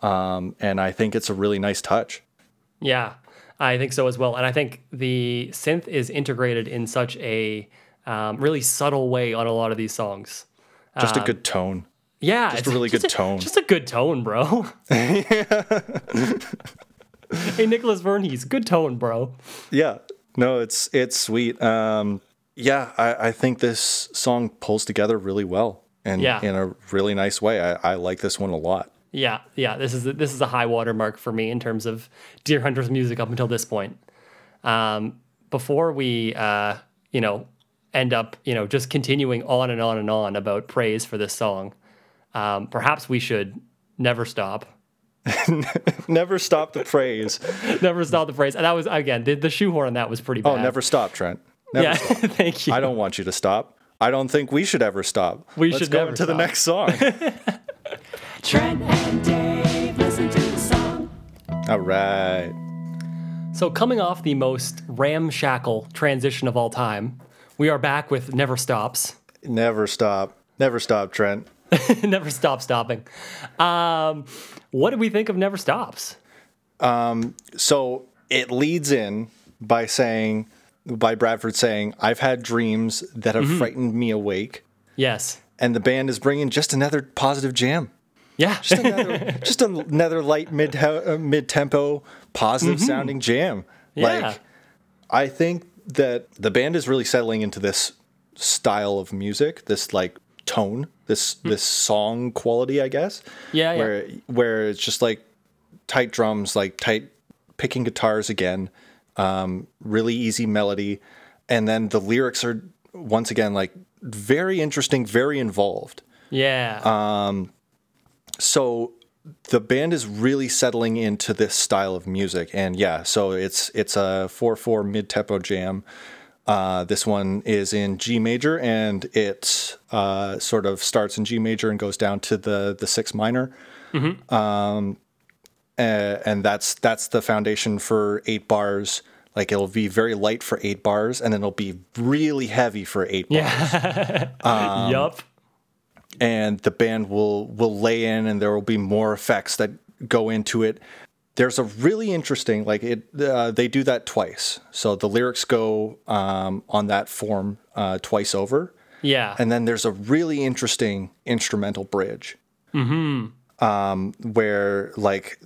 Um, and I think it's a really nice touch. Yeah, I think so as well. And I think the synth is integrated in such a um, really subtle way on a lot of these songs. Just a good tone. Yeah, Just a really good tone. Just a good tone, bro. hey, Nicolas Vernhes, good tone, bro. Yeah, no, it's it's sweet. Um, yeah, I, I think this song pulls together really well and Yeah. in a really nice way. I, I like this one a lot. Yeah, yeah. This is this is a high watermark for me in terms of Deerhunter's music up until this point. Um, before we, uh, you know, end up, you know, just continuing on and on and on about praise for this song, um, perhaps we should never stop. Never stop the praise. never stop the praise. And that was again the, the shoehorn that was pretty oh, bad. Oh, never stop, Trent. Never yeah, stop. thank you. I don't want you to stop. I don't think we should ever stop. We Let's should go never into the next song. Trent and Dave listen to the song. All right. So, coming off the most ramshackle transition of all time, we are back with Never Stops. Never stop. Never stop, Trent. Never Stop Stopping. Um, what did we think of Never Stops? So it leads in by saying, by Bradford saying, I've had dreams that have Mm-hmm. frightened me awake. Yes. And the band is bringing just another positive jam. Yeah. just another, just another light mid uh, mid tempo, positive sounding jam. Mm-hmm. Yeah. Like, I think that the band is really settling into this style of music, this like tone, this this song quality, I guess. Mm. Yeah, yeah. Where where it's just like tight drums, like tight picking guitars again, um, really easy melody, and then the lyrics are once again like very interesting, very involved yeah. Uh, so the band is really settling into this style of music and yeah so it's it's a 4-4 mid-tempo jam uh, this one is in G major and it uh, sort of starts in G major and goes down to the the six minor, um, uh, and that's that's the foundation for eight bars. Like it'll be very light for eight bars, and then it'll be really heavy for eight bars yeah. um, yup. and the band will will lay in and there will be more effects that go into it there's a really interesting like it uh, they do that twice. So the lyrics go um, on that form uh, twice over. Yeah. and then there's a really interesting instrumental bridge. Um, where like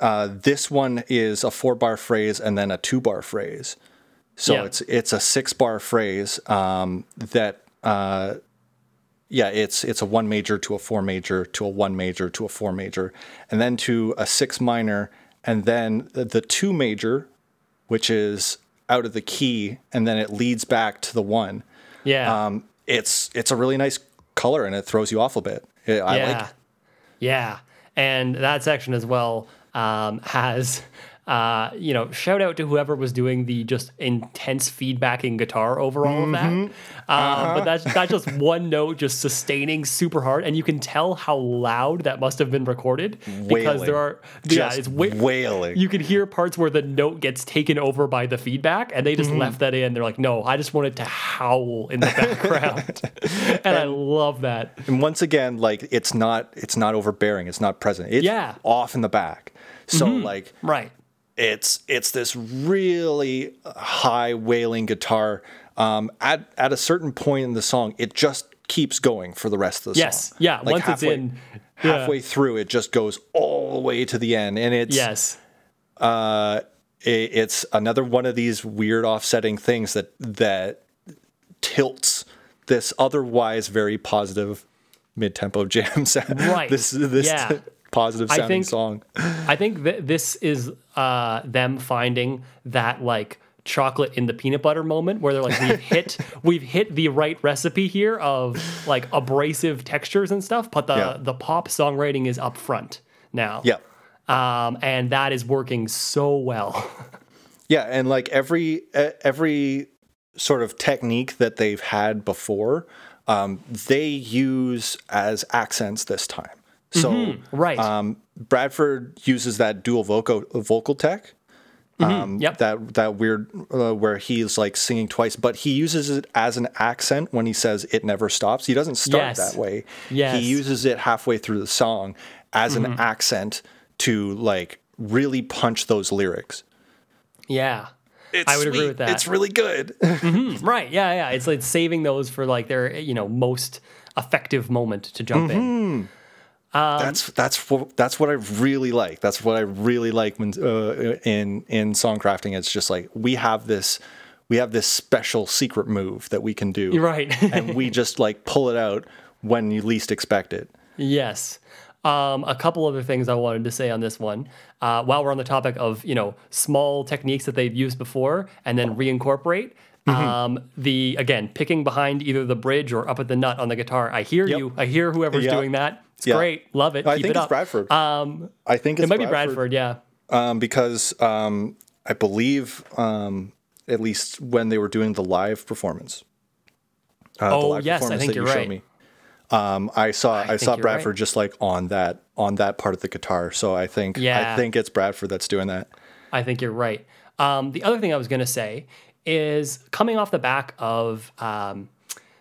uh, this one is a four bar phrase and then a two bar phrase. So Yeah. it's it's a six bar phrase um, that uh, yeah, it's it's a one major to a four major to a one major to a four major, and then to a six minor, and then the, two major, which is out of the key, and then it leads back to the one. Yeah. Um, it's it's a really nice color, and it throws you off a bit. It- I yeah. like. it. Yeah. And that section as well um, has, uh, you know, shout out to whoever was doing the just intense feedbacking guitar over all. Mm-hmm. Um, Uh-huh. But that's, that's just one note just sustaining super hard. And you can tell how loud that must have been recorded because there Wailing. are, yeah, Just it's wa- wailing. You can hear parts where the note gets taken over by the feedback and they just Mm-hmm. left that in. They're like, no, I just want it to howl in the background. and I love that. And once again, like it's not it's not overbearing. It's not present. It's Yeah. Mm-hmm. off in the back. So like Right. It's it's this really high wailing guitar. Um, at at a certain point in the song, it just keeps going for the rest of the Yes. song. Yeah. Like Once it's in. yeah. halfway through, it just goes all the way to the end, and it's Yes. it, it's another one of these weird offsetting things that that tilts this otherwise very positive mid-tempo jam sound. Right. This this Yeah. Positive I sounding think- song. I think that this is uh, them finding that like chocolate in the peanut butter moment where they're like we've hit we've hit the right recipe here of like abrasive textures and stuff, but the Yeah. the pop songwriting is up front now. Yeah. Um, and that is working so well. Yeah, and like every every sort of technique that they've had before, um, they use as accents this time. So right. um, Bradford uses that dual vocal vocal tech. Um, Yep. That that weird uh, where he's like singing twice, but he uses it as an accent when he says "it never stops." He doesn't start Yes. that way. Yes. He uses it halfway through the song as an accent to like really punch those lyrics. yeah. It's I would agree with that. It's really good. Right. Yeah. Yeah. It's like saving those for like their you know most effective moment to jump in. That's that's what that's what I really like. That's what I really like when uh, in in songcrafting. It's just like we have this we have this special secret move that we can do, Right. and we just like pull it out when you least expect it. Yes. Um, a couple other things I wanted to say on this one. Uh, while we're on the topic of you know small techniques that they've used before and then reincorporate. Mm-hmm. Um, the again picking behind either the bridge or up at the nut on the guitar. I hear Yep. you. I hear whoever's Yeah. doing that. It's Yeah. great. Love it. I Keep think it it's up. Bradford. Um, I think it's it might be Bradford. Yeah. um, because um, I believe um, at least when they were doing the live performance. Uh, the Oh, live yes, I performance think that you're you right. Me, um, I saw I, think saw Bradford right. just like on that on that part of the guitar. So I think Yeah. I think it's Bradford that's doing that. I think you're right. Um, the other thing I was going to say is coming off the back of um,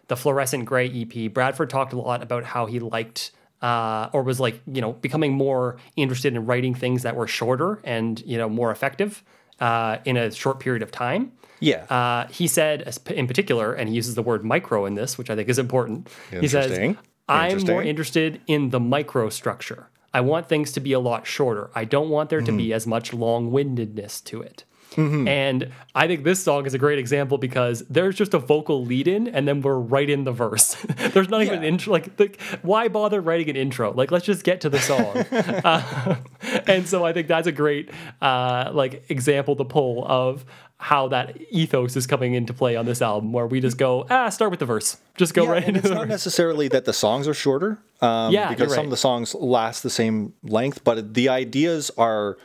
the Fluorescent Gray EP, Bradford talked a lot about how he liked uh, or was like, you know, becoming more interested in writing things that were shorter and, you know, more effective uh, in a short period of time. Yeah. Uh, he said, in particular, and he uses the word micro in this, which I think is important. He says, I'm more interested in the microstructure. I want things to be a lot shorter. I don't want there to be Mm-hmm. as much long windedness to it. And I think this song is a great example because there's just a vocal lead in and then we're right in the verse. there's not even an intro. Like, the, why bother writing an intro? Like, let's just get to the song. uh, and so I think that's a great uh, like example to pull of how that ethos is coming into play on this album, where we just go, ah, start with the verse. Just go Yeah, right into it's the not verse. necessarily that the songs are shorter, um, Yeah, because some right. of the songs last the same length, but the ideas are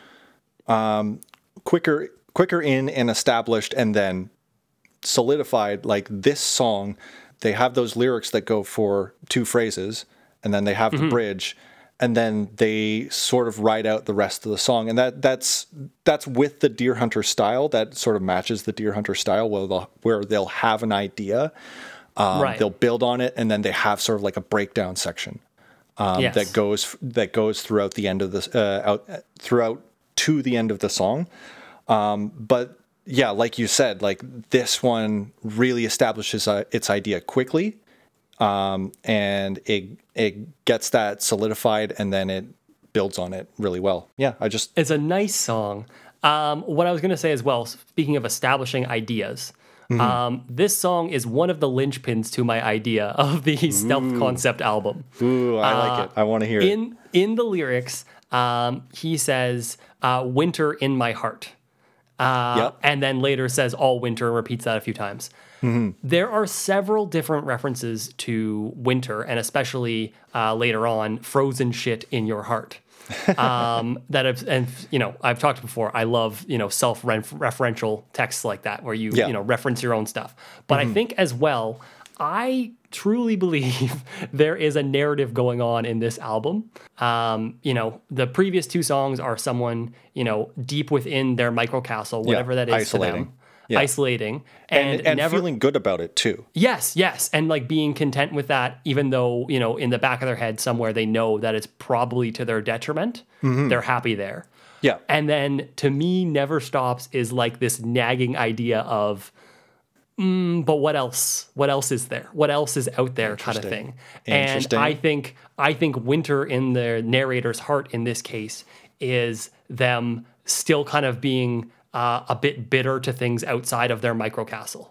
um, quicker, quicker in and established, and then solidified. Like this song, they have those lyrics that go for two phrases, and then they have Mm-hmm. the bridge, and then they sort of write out the rest of the song, and that that's that's with the Deerhunter style. That sort of matches the Deerhunter style, where they'll where they'll have an idea. Um, Right. They'll build on it, and then they have sort of like a breakdown section um, Yes. that goes that goes throughout the end of this uh, out throughout to the end of the song. Um, but yeah, like you said, like this one really establishes uh, its idea quickly, um, and it it gets that solidified, and then it builds on it really well. Yeah, I just It's a nice song. Um, what I was going to say as well, speaking of establishing ideas, Mm-hmm. um, this song is one of the linchpins to my idea of the stealth concept album. Ooh, I like it. I want to hear it. Uh, In in the lyrics, um, he says, uh, "Winter in my heart," uh, Yep. and then later says, "All winter," and repeats that a few times. Mm-hmm. There are several different references to winter, and especially uh, later on, "frozen shit in your heart." um, that have, and you know I've talked before. I love you know self-referential texts like that where you Yeah. you know reference your own stuff. But I think as well, I truly believe there is a narrative going on in this album. Um, you know, the previous two songs are someone you know deep within their microcastle, whatever that is to them, Yeah. isolating, and, and, and never feeling good about it too. Yes, yes, and like being content with that, even though you know in the back of their head somewhere they know that it's probably to their detriment. They're happy there. Yeah. And then to me, never stops is like this nagging idea of, mm, but what else? What else is there? What else is out there? Kind of thing. And I think I think winter in the narrator's heart in this case is them still kind of being uh, a bit bitter to things outside of their microcastle.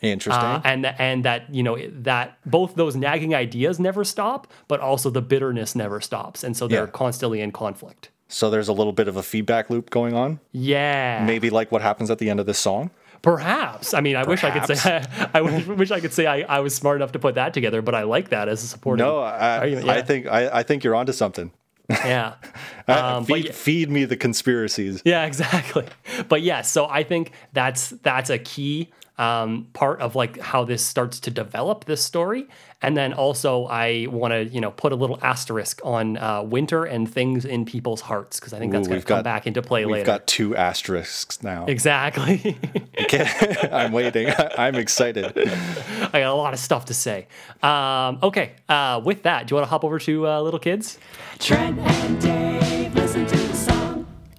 Interesting. Uh, and and that you know that both those nagging ideas never stop, but also the bitterness never stops, and so they're Yeah. constantly in conflict. so there's a little bit of a feedback loop going on. Yeah, Maybe like what happens at the end of this song. Perhaps. I mean, I wish I could say I wish, wish I could say I, I was smart enough to put that together, but I like that as a supporting. No, I, argument, I think I, I think you're onto something. yeah. Uh, Um, feed, yeah- feed me the conspiracies. Yeah, exactly. But yeah, so I think that's that's a key um, part of like how this starts to develop this story, and then also I want to you know put a little asterisk on uh, winter and things in people's hearts because I think that's going to come got- back into play We've later. got two asterisks now. exactly. Okay. I'm waiting. I'm excited. I got a lot of stuff to say. Um, okay, uh, with that, do you want to hop over to uh, Little Kids? Trent and Dave listen to the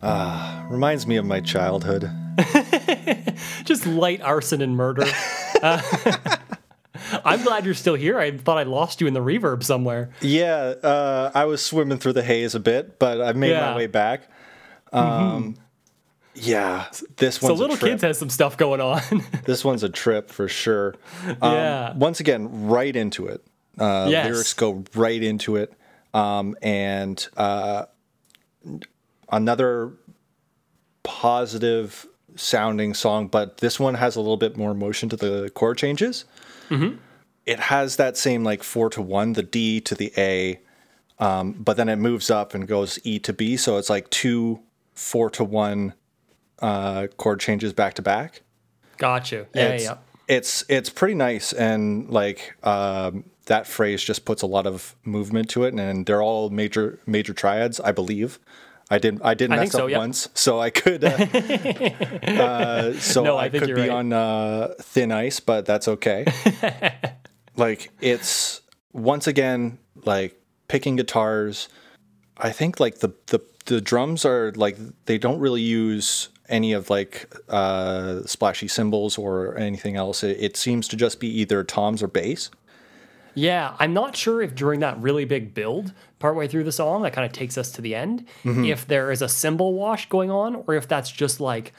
song. Reminds me of my childhood. Just light arson and murder. Uh, I'm glad you're still here. I thought I lost you in the reverb somewhere. Yeah, uh, I was swimming through the haze a bit, but I've made Yeah. Mm-hmm. my way back. Um, Yeah, this So one's Little a trip. Kids has some stuff going on. this one's a trip for sure. Um, yeah. Once again, right into it. Uh, Yes. Lyrics go right into it, um, and uh, another positive sounding song, but this one has a little bit more motion to the chord changes. It has that same like four to one, the D to the A, um, but then it moves up and goes E to B, so it's like two four to one uh, chord changes back to back Got you. Yeah, it's, yeah. it's it's pretty nice and like um, that phrase just puts a lot of movement to it and they're all major major triads i believe i did i did I mess think so, up yep. once so i could uh, uh, so No, I i, think could be right. on uh, thin ice but that's okay like it's once again like picking guitars i think like the the the drums are like they don't really use any of like uh splashy cymbals or anything else it, it seems to just be either toms or bass Yeah, I'm not sure if during that really big build, partway through the song, that kind of takes us to the end, Mm-hmm. if there is a cymbal wash going on, or if that's just like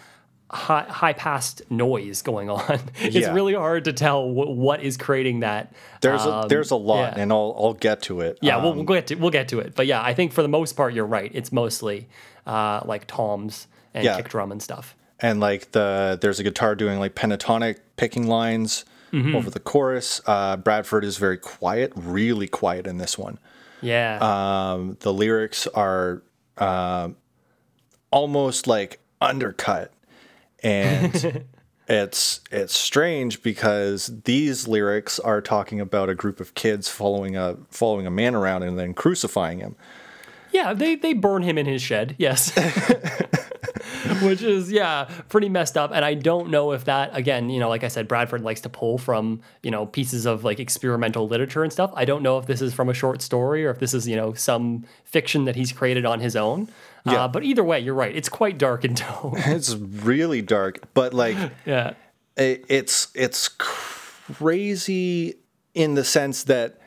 high, high passed noise going on. it's Yeah. really hard to tell wh- what is creating that. there's Um, a there's a lot yeah. and i'll i'll get to it Yeah, Um, we'll, we'll get to we'll get to it, but yeah, I think for the most part, you're right. It's mostly uh, like toms and Yeah. kick drum and stuff. and like the there's a guitar doing like pentatonic picking lines Mm-hmm. over the chorus. Uh bradford is very quiet really quiet in this one. Yeah, um, the lyrics are um almost like undercut. And it's it's strange because these lyrics are talking about a group of kids following a following a man around and then crucifying him Yeah, they they burn him in his shed. Yes. Which is yeah, pretty messed up and I don't know if that again, you know, like I said Bradford likes to pull from, you know, pieces of like experimental literature and stuff. I don't know if this is from a short story or if this is, you know, some fiction that he's created on his own. Yeah. Uh, but either way, you're right. It's quite dark in tone. it's really dark but like yeah. it, it's it's crazy in the sense that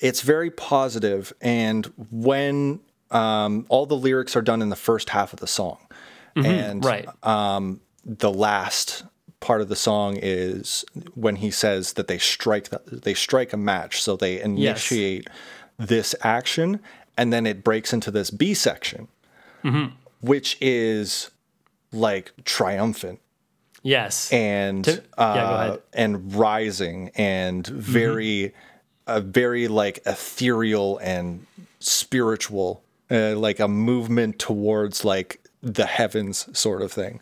it's very positive and when um, all the lyrics are done in the first half of the song and right. the last part of the song is when he says that they strike the, they strike a match so they initiate this action and then it breaks into this b section Mm-hmm. which is like triumphant yes. and To- yeah, uh. Mm-hmm. and rising and very a very like ethereal and spiritual uh, like a movement towards like the heavens sort of thing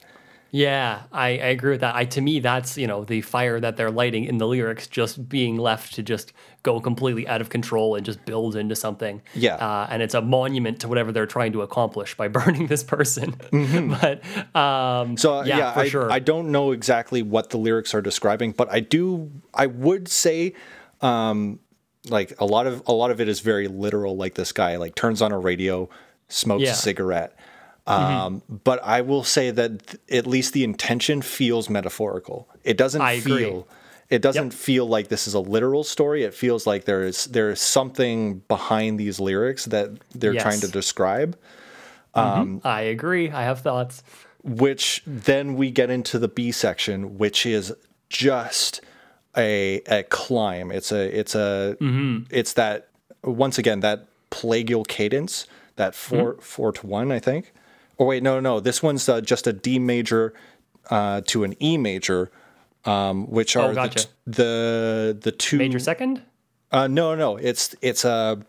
Yeah, I, I agree with that. I to me that's you know the fire that they're lighting in the lyrics just being left to just go completely out of control and just build into something. Yeah. uh, and it's a monument to whatever they're trying to accomplish by burning this person. but um, So uh, Yeah, yeah, for I, sure. I don't know exactly what the lyrics are describing, but I do. I would say, um, like a lot of a lot of it is very literal. Like this guy like turns on a radio, smokes Yeah. Mm-hmm. a cigarette. Um, But I will say that th- at least the intention feels metaphorical. It doesn't I agree. feel. It doesn't feel like this is a literal story. It feels like there is there is something behind these lyrics that they're trying to Yes. describe. I agree. I have thoughts. which then we get into the B section, which is just a a climb. It's a it's a it's that once again that plagal cadence that 4 four to one I think. Oh wait, no no, this one's uh, just a D major uh, to an E major, um, which are Oh, gotcha. the, the the two Major second. uh, no, no, it's it's a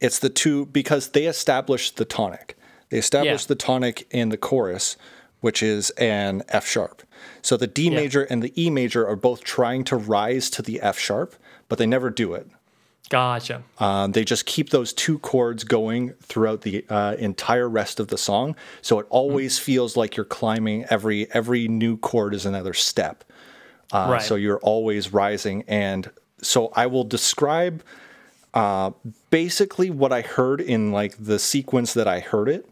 it's the two because they established the tonic. They established Yeah. the tonic in the chorus, which is an F sharp. So the D major and the E major are both trying to rise to the F sharp, but they never do it. Gotcha. Um, they just keep those two chords going throughout the uh, entire rest of the song, so it always feels like you're climbing. Every every new chord is another step. Uh, Right. So you're always rising, and so I will describe uh, basically what I heard in like the sequence that I heard it.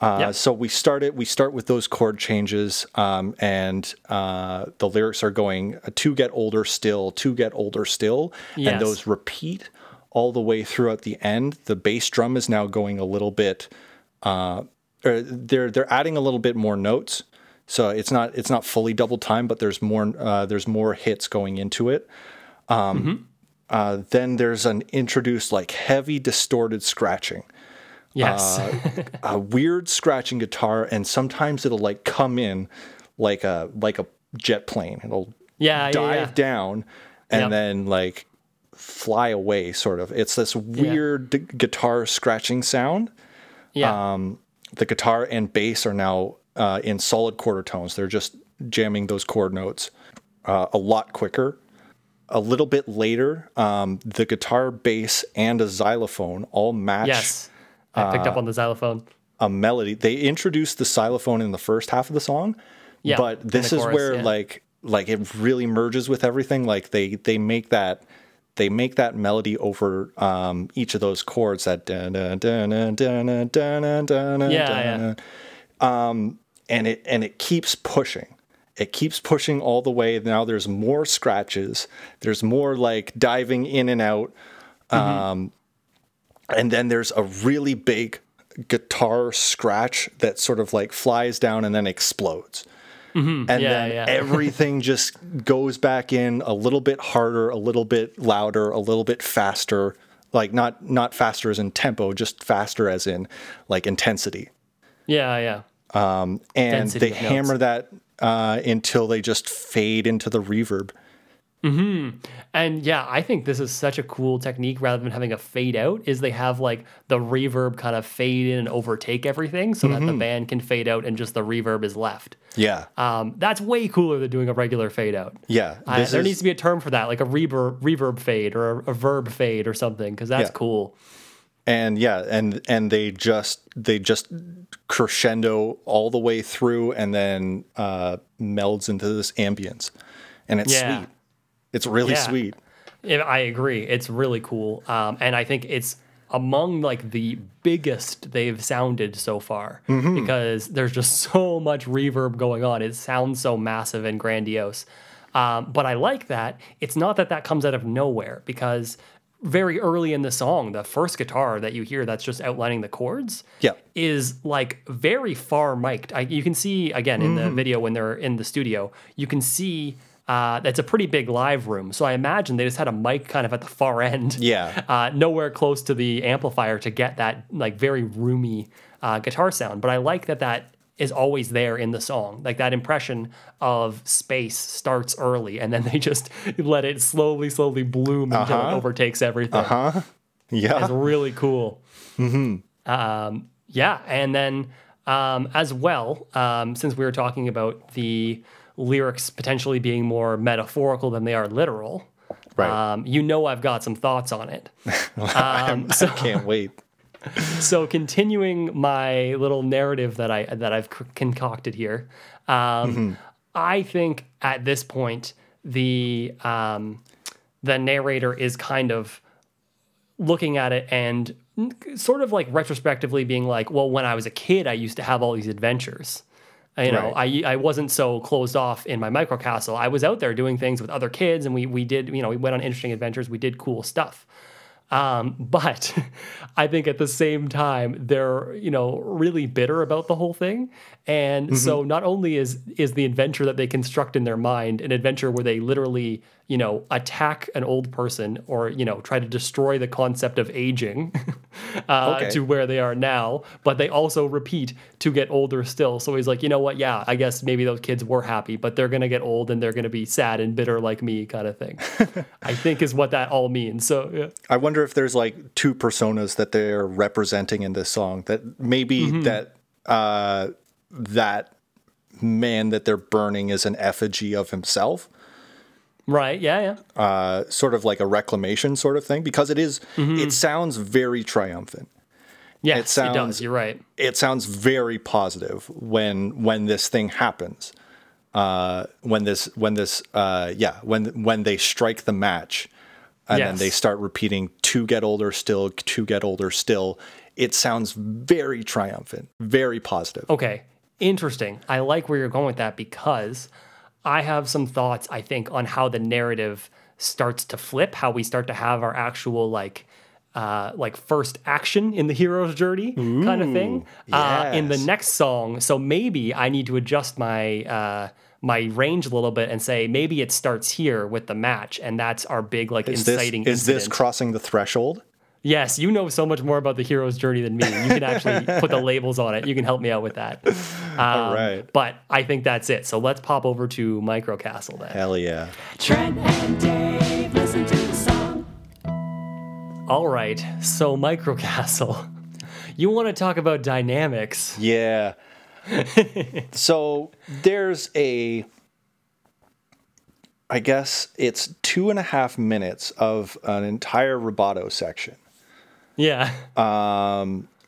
Uh, Yep. So we start it. We start with those chord changes, um, and uh, the lyrics are going uh, to get older still, to get older still, Yes. and those repeat all the way throughout the end. The bass drum is now going a little bit. Uh, or they're they're adding a little bit more notes, so it's not it's not fully double time, but there's more uh, there's more hits going into it. Um, uh, then there's an introduced like heavy distorted scratching Yes. Uh, a weird scratching guitar, and sometimes it'll like come in like a like a jet plane. It'll yeah. dive Yeah. Yeah. down and Yep. then like fly away. Sort of. It's this weird d- guitar scratching sound. yeah. Um, the guitar and bass are now uh, in solid quarter tones. They're just jamming those chord notes uh, a lot quicker. A little bit later, um, the guitar, bass, and a xylophone all match yes. I picked uh, up on the xylophone. a melody. They introduced the xylophone in the first half of the song, Yeah, but this is chorus, where yeah. like like it really merges with everything. Like they they make that they make that melody over um, each of those chords that dun, dun, dun, dun, dun, dun, dun, dun, dun, Yeah, dun, yeah. um, and it and it keeps pushing. It keeps pushing all the way. Now there's more scratches. There's more like diving in and out. Um, and then there's a really big guitar scratch that sort of like flies down and then explodes. And Yeah, then yeah. everything just goes back in a little bit harder, a little bit louder, a little bit faster. Like not not faster as in tempo, just faster as in like intensity. Yeah. Yeah. And Density they notes. hammer that uh, until they just fade into the reverb. And yeah, I think this is such a cool technique rather than having a fade out is they have like the reverb kind of fade in and overtake everything so that the band can fade out and just the reverb is left. Yeah, Um, that's way cooler than doing a regular fade out. yeah. I, there is- needs to be a term for that, like a reverb reverb fade or a, a verb fade or something, because that's Yeah. cool. and yeah and and they just they just crescendo all the way through and then uh melds into this ambience and it's Yeah. sweet it's really Yeah. sweet Yeah, I agree. It's really cool, um, and I think it's among like the biggest they've sounded so far Mm-hmm. because there's just so much reverb going on. It sounds so massive and grandiose. Um, but I like that. It's not that that comes out of nowhere because very early in the song, the first guitar that you hear that's just outlining the chords Yeah. is like very far mic'd. I, you can see again in the video when they're in the studio, you can see uh, that's a pretty big live room. So I imagine they just had a mic kind of at the far end, Yeah. uh, nowhere close to the amplifier to get that like very roomy uh, guitar sound. But I like that that is always there in the song. Like that impression of space starts early, and then they just let it slowly, slowly bloom until it overtakes everything. Yeah. It's really cool. Um, yeah, and then um, as well, um, since we were talking about the lyrics potentially being more metaphorical than they are literal, Right. um, you know I've got some thoughts on it. Um, I can't wait. so continuing my little narrative that I that I've c- concocted here, um, I think at this point the um, the narrator is kind of looking at it and sort of like retrospectively being like, well, when I was a kid, I used to have all these adventures. You know, I I wasn't so closed off in my microcastle. I was out there doing things with other kids, and we we did you know we went on interesting adventures. We did cool stuff. Um, but I think at the same time they're you know really bitter about the whole thing, and so not only is is the adventure that they construct in their mind an adventure where they literally you know attack an old person or you know try to destroy the concept of aging uh, Okay. to where they are now, but they also repeat to get older still. So he's like, you know what? Yeah, I guess maybe those kids were happy, but they're gonna get old and they're gonna be sad and bitter like me, kind of thing. I think is what that all means. So yeah. I wonder if there's like two personas that they're representing in this song. That maybe Mm-hmm. that uh, that man that they're burning is an effigy of himself, Right. Yeah. Yeah. uh, sort of like a reclamation sort of thing, because it is- Mm-hmm. It sounds very triumphant. Yeah. It it, sounds- does. You're right. It sounds very positive when when this thing happens. Uh, when this when this uh, yeah when when they strike the match, and then they start repeating to get older still to get older still. It sounds very triumphant, very positive. Okay. Interesting. I like where you're going with that because I have some thoughts, I think, on how the narrative starts to flip, how we start to have our actual like uh, like first action in the hero's journey kind of thing uh, in the next song. So maybe I need to adjust my uh, my range a little bit and say maybe it starts here with the match, and that's our big like Is this inciting. is this crossing the threshold? Yes, you know so much more about the hero's journey than me. You can actually put the labels on it. You can help me out with that. Um, right. But I think that's it. So let's pop over to Microcastle then. Hell yeah! Trent and Dave listen to the song. All right. So Microcastle. You want to talk about dynamics? Yeah. so there's a, I guess it's two and a half minutes of an entire rubato section. Yeah.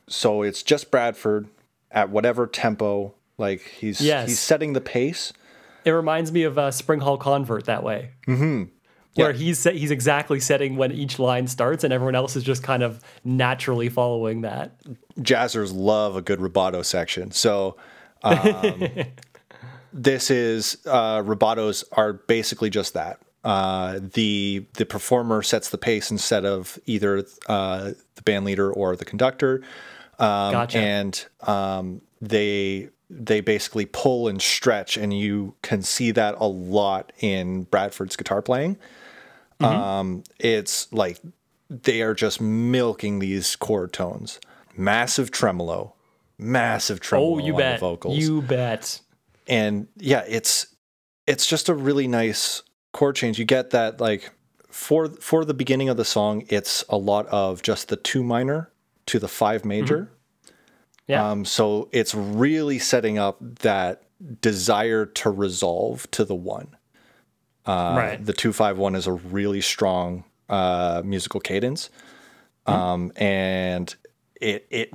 So it's just Bradford at whatever tempo, like he's Yes. he's setting the pace. It reminds me of uh, Spring Hall Convert that way. Mm-hmm. Where Yeah. he's set, he's exactly setting when each line starts, and everyone else is just kind of naturally following that. Jazzers love a good rubato section. So um, this is uh, rubatos are basically just that. Uh, the the performer sets the pace instead of either uh, the band leader or the conductor, um, Gotcha. and um, they they basically pull and stretch, and you can see that a lot in Bradford's guitar playing. Mm-hmm. Um, it's like they are just milking these chord tones. Massive tremolo, massive tremolo Oh, you on bet. the vocals, You bet. and yeah, it's it's just a really nice chord change. You get that like for for the beginning of the song, it's a lot of just the two minor to the five major. Yeah. Um, so it's really setting up that desire to resolve to the one. right. The two five one is a really strong uh, musical cadence, um, and it it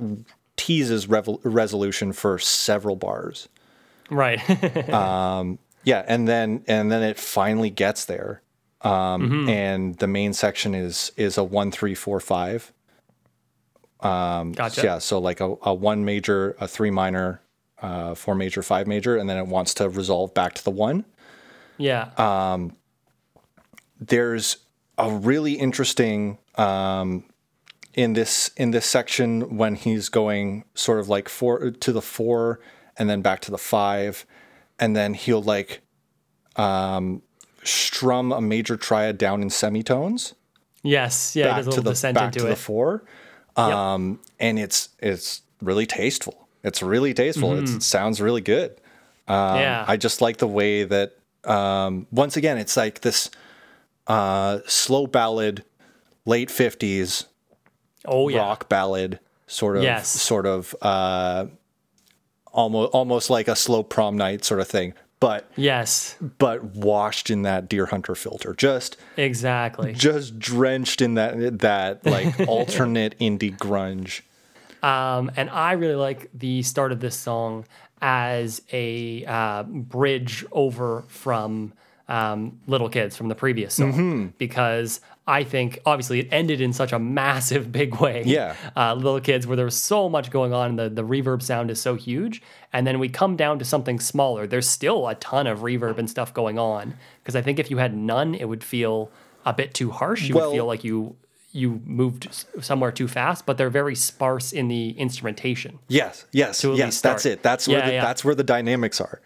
teases revel- resolution for several bars. Right. Yeah, and then and then it finally gets there, um, and the main section is is a one three four five. gotcha. Yeah, so like a, a one major, a three minor, uh, four major, five major, and then it wants to resolve back to the one. Yeah. there's a really interesting um, in this in this section when he's going sort of like four to the four and then back to the five, and then he'll like um, strum a major triad down in semitones Yes, yeah, back to the back into to it. the four, um, and it's it's really tasteful. It's really tasteful. It's, it sounds really good. Um, yeah, I just like the way that um, once again it's like this uh, slow ballad, late fifties oh yeah, rock ballad sort of Yes. sort of uh, almost almost like a slow prom night sort of thing, but yes, but washed in that Deerhunter filter, just exactly. just drenched in that that like alternate indie grunge. Um, and I really like the start of this song as a uh, bridge over from um, Little Kids from the previous song Mm-hmm. because I think obviously it ended in such a massive big way. Yeah. Uh, Little Kids where there was so much going on and the, the reverb sound is so huge. And then we come down to something smaller. There's still a ton of reverb and stuff going on because I think if you had none, it would feel a bit too harsh. You Well- would feel like you you moved somewhere too fast, but they're very sparse in the instrumentation. Yes, yes, yes. That's it. That's where Yeah, the, yeah. that's where the dynamics are.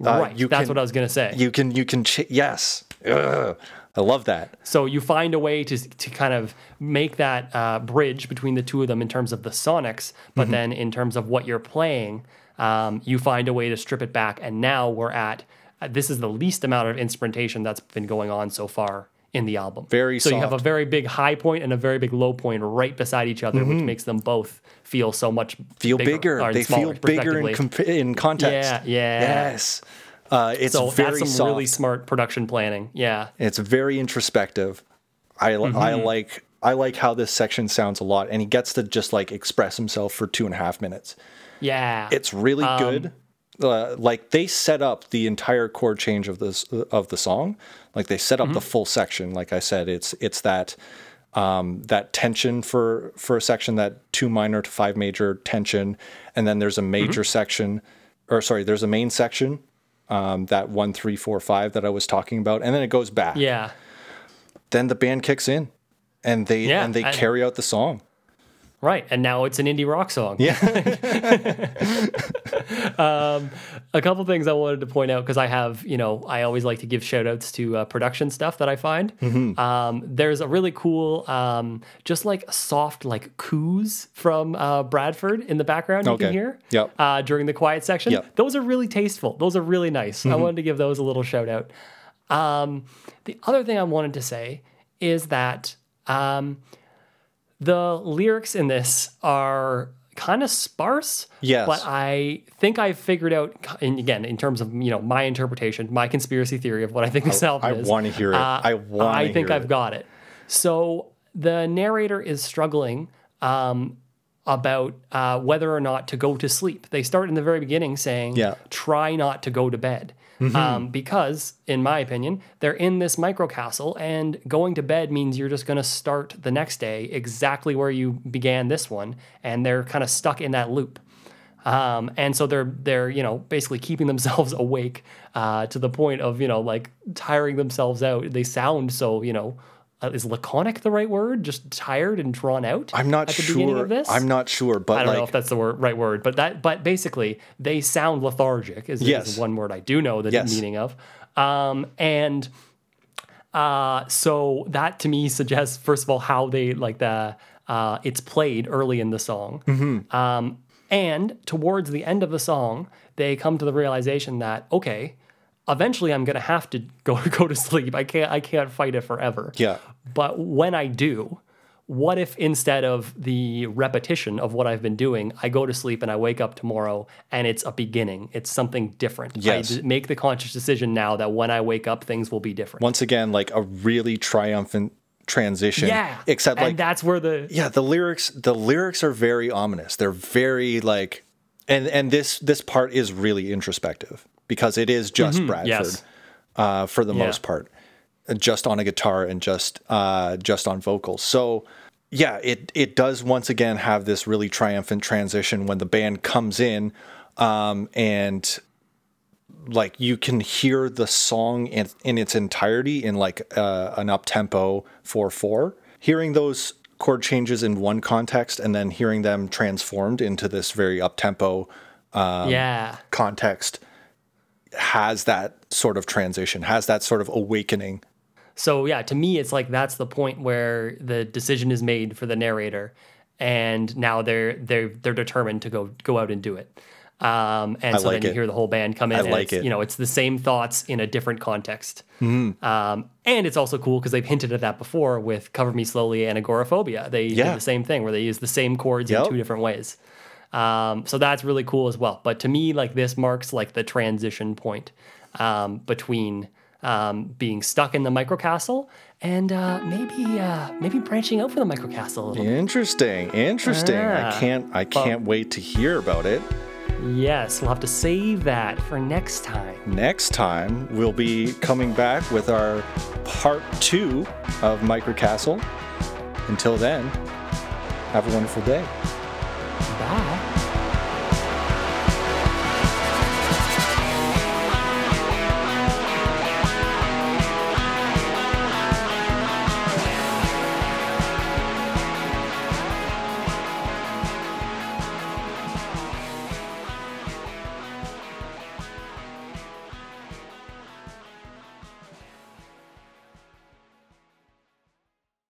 Uh, right. That's can- what I was gonna say. You can you can ch- yes. Ugh, I love that. so you find a way to to kind of make that uh, bridge between the two of them in terms of the sonics, but Mm-hmm. then in terms of what you're playing, um, you find a way to strip it back. And now we're at uh, this is the least amount of instrumentation that's been going on so far in the album. Very so you have a very big high point and a very big low point right beside each other, which makes them both feel so much Mm-hmm. Feel bigger. or They smaller, feel bigger in comp- in context. Yeah, yeah. Yes. Uh, it's So very that's some soft. really smart production planning. Yeah. It's very introspective. I Mm-hmm. like I like how this section sounds a lot, and he gets to just like express himself for two and a half minutes. Yeah. It's really Um, good. Uh, like they set up the entire chord change of this of the song. Like they set up the Mm-hmm. full section. Like I said, it's it's that um, that tension for for a section, that two minor to five major tension, and then there's a major Mm-hmm. section, or sorry, there's a main section, um, that one three four five that I was talking about, and then it goes back. yeah. Then the band kicks in, and they Yeah, and they and- carry out the song. Right. And now it's an indie rock song. Yeah. A couple things I wanted to point out because I have, you know, I always like to give shout outs to uh, production stuff that I find. Mm-hmm. Um, there's a really cool, um, just like soft, like coos from uh, Bradford in the background you can hear Yep. uh, during the quiet section. Yep. Mm-hmm. Those are really tasteful. Those are really nice. I wanted to give those a little shout out. Um, the other thing I wanted to say is that um, the lyrics in this are kind of sparse. Yes. But I think I've figured out, and again, in terms of you know my interpretation, my conspiracy theory of what I think this album I is. I wanna hear it. I wanna I think I've it. got it. So the narrator is struggling um, about uh, whether or not to go to sleep. They start in the very beginning saying, Yeah. "Try not to go to bed." Um, because, in my opinion, they're in this microcastle, and going to bed means you're just going to start the next day exactly where you began this one, and they're kind of stuck in that loop. Um, and so they're they're you know basically keeping themselves awake uh, to the point of you know like tiring themselves out. They sound so you know uh, is laconic the right word? Just tired and drawn out. I'm not at the beginning sure. of this. I'm not sure, but I don't like know if that's the word, right word, but that but basically they sound lethargic. Is, Yes. is one word I do know the Yes. meaning of, um, and uh, so that to me suggests first of all how they like the uh, it's played early in the song, Mm-hmm. um, and towards the end of the song they come to the realization that okay, eventually I'm gonna have to go go to sleep. I can't I can't fight it forever. Yeah. But when I do, what if instead of the repetition of what I've been doing, I go to sleep and I wake up tomorrow and it's a beginning? It's something different. Yes. I d- make the conscious decision now that when I wake up, things will be different. once again, like a really triumphant transition. yeah. Except and like that's where the yeah, the lyrics the lyrics are very ominous. They're very like and and this this part is really introspective because it is just Bradford Mm-hmm. Yes. uh, for the Yeah. most part, just on a guitar and just uh, just on vocals. So yeah, it it does once again have this really triumphant transition when the band comes in um, and like you can hear the song in, in its entirety in like uh, an up tempo four four hearing those chord changes in one context and then hearing them transformed into this very up tempo Um, yeah. context has that sort of transition, has that sort of awakening. So yeah, to me, it's like that's the point where the decision is made for the narrator, and now they're they're they're determined to go go out and do it. Um, and I so like then you hear the whole band come in. I and like it's, it. You know, it's the same thoughts in a different context. Um, and it's also cool because they've hinted at that before with "Cover Me Slowly" and "Agoraphobia." They Yeah. did the same thing where they use the same chords Yep. in two different ways. Um, so that's really cool as well. But to me, like this marks like the transition point um, between um, being stuck in the microcastle and uh, maybe uh, maybe branching out from the microcastle a little. Interesting, interesting. I Ah. can't I can't wait to hear about it. Yes, we'll have to save that for next time. Next time we'll be coming back with our part two of Microcastle. Until then, have a wonderful day. Bye.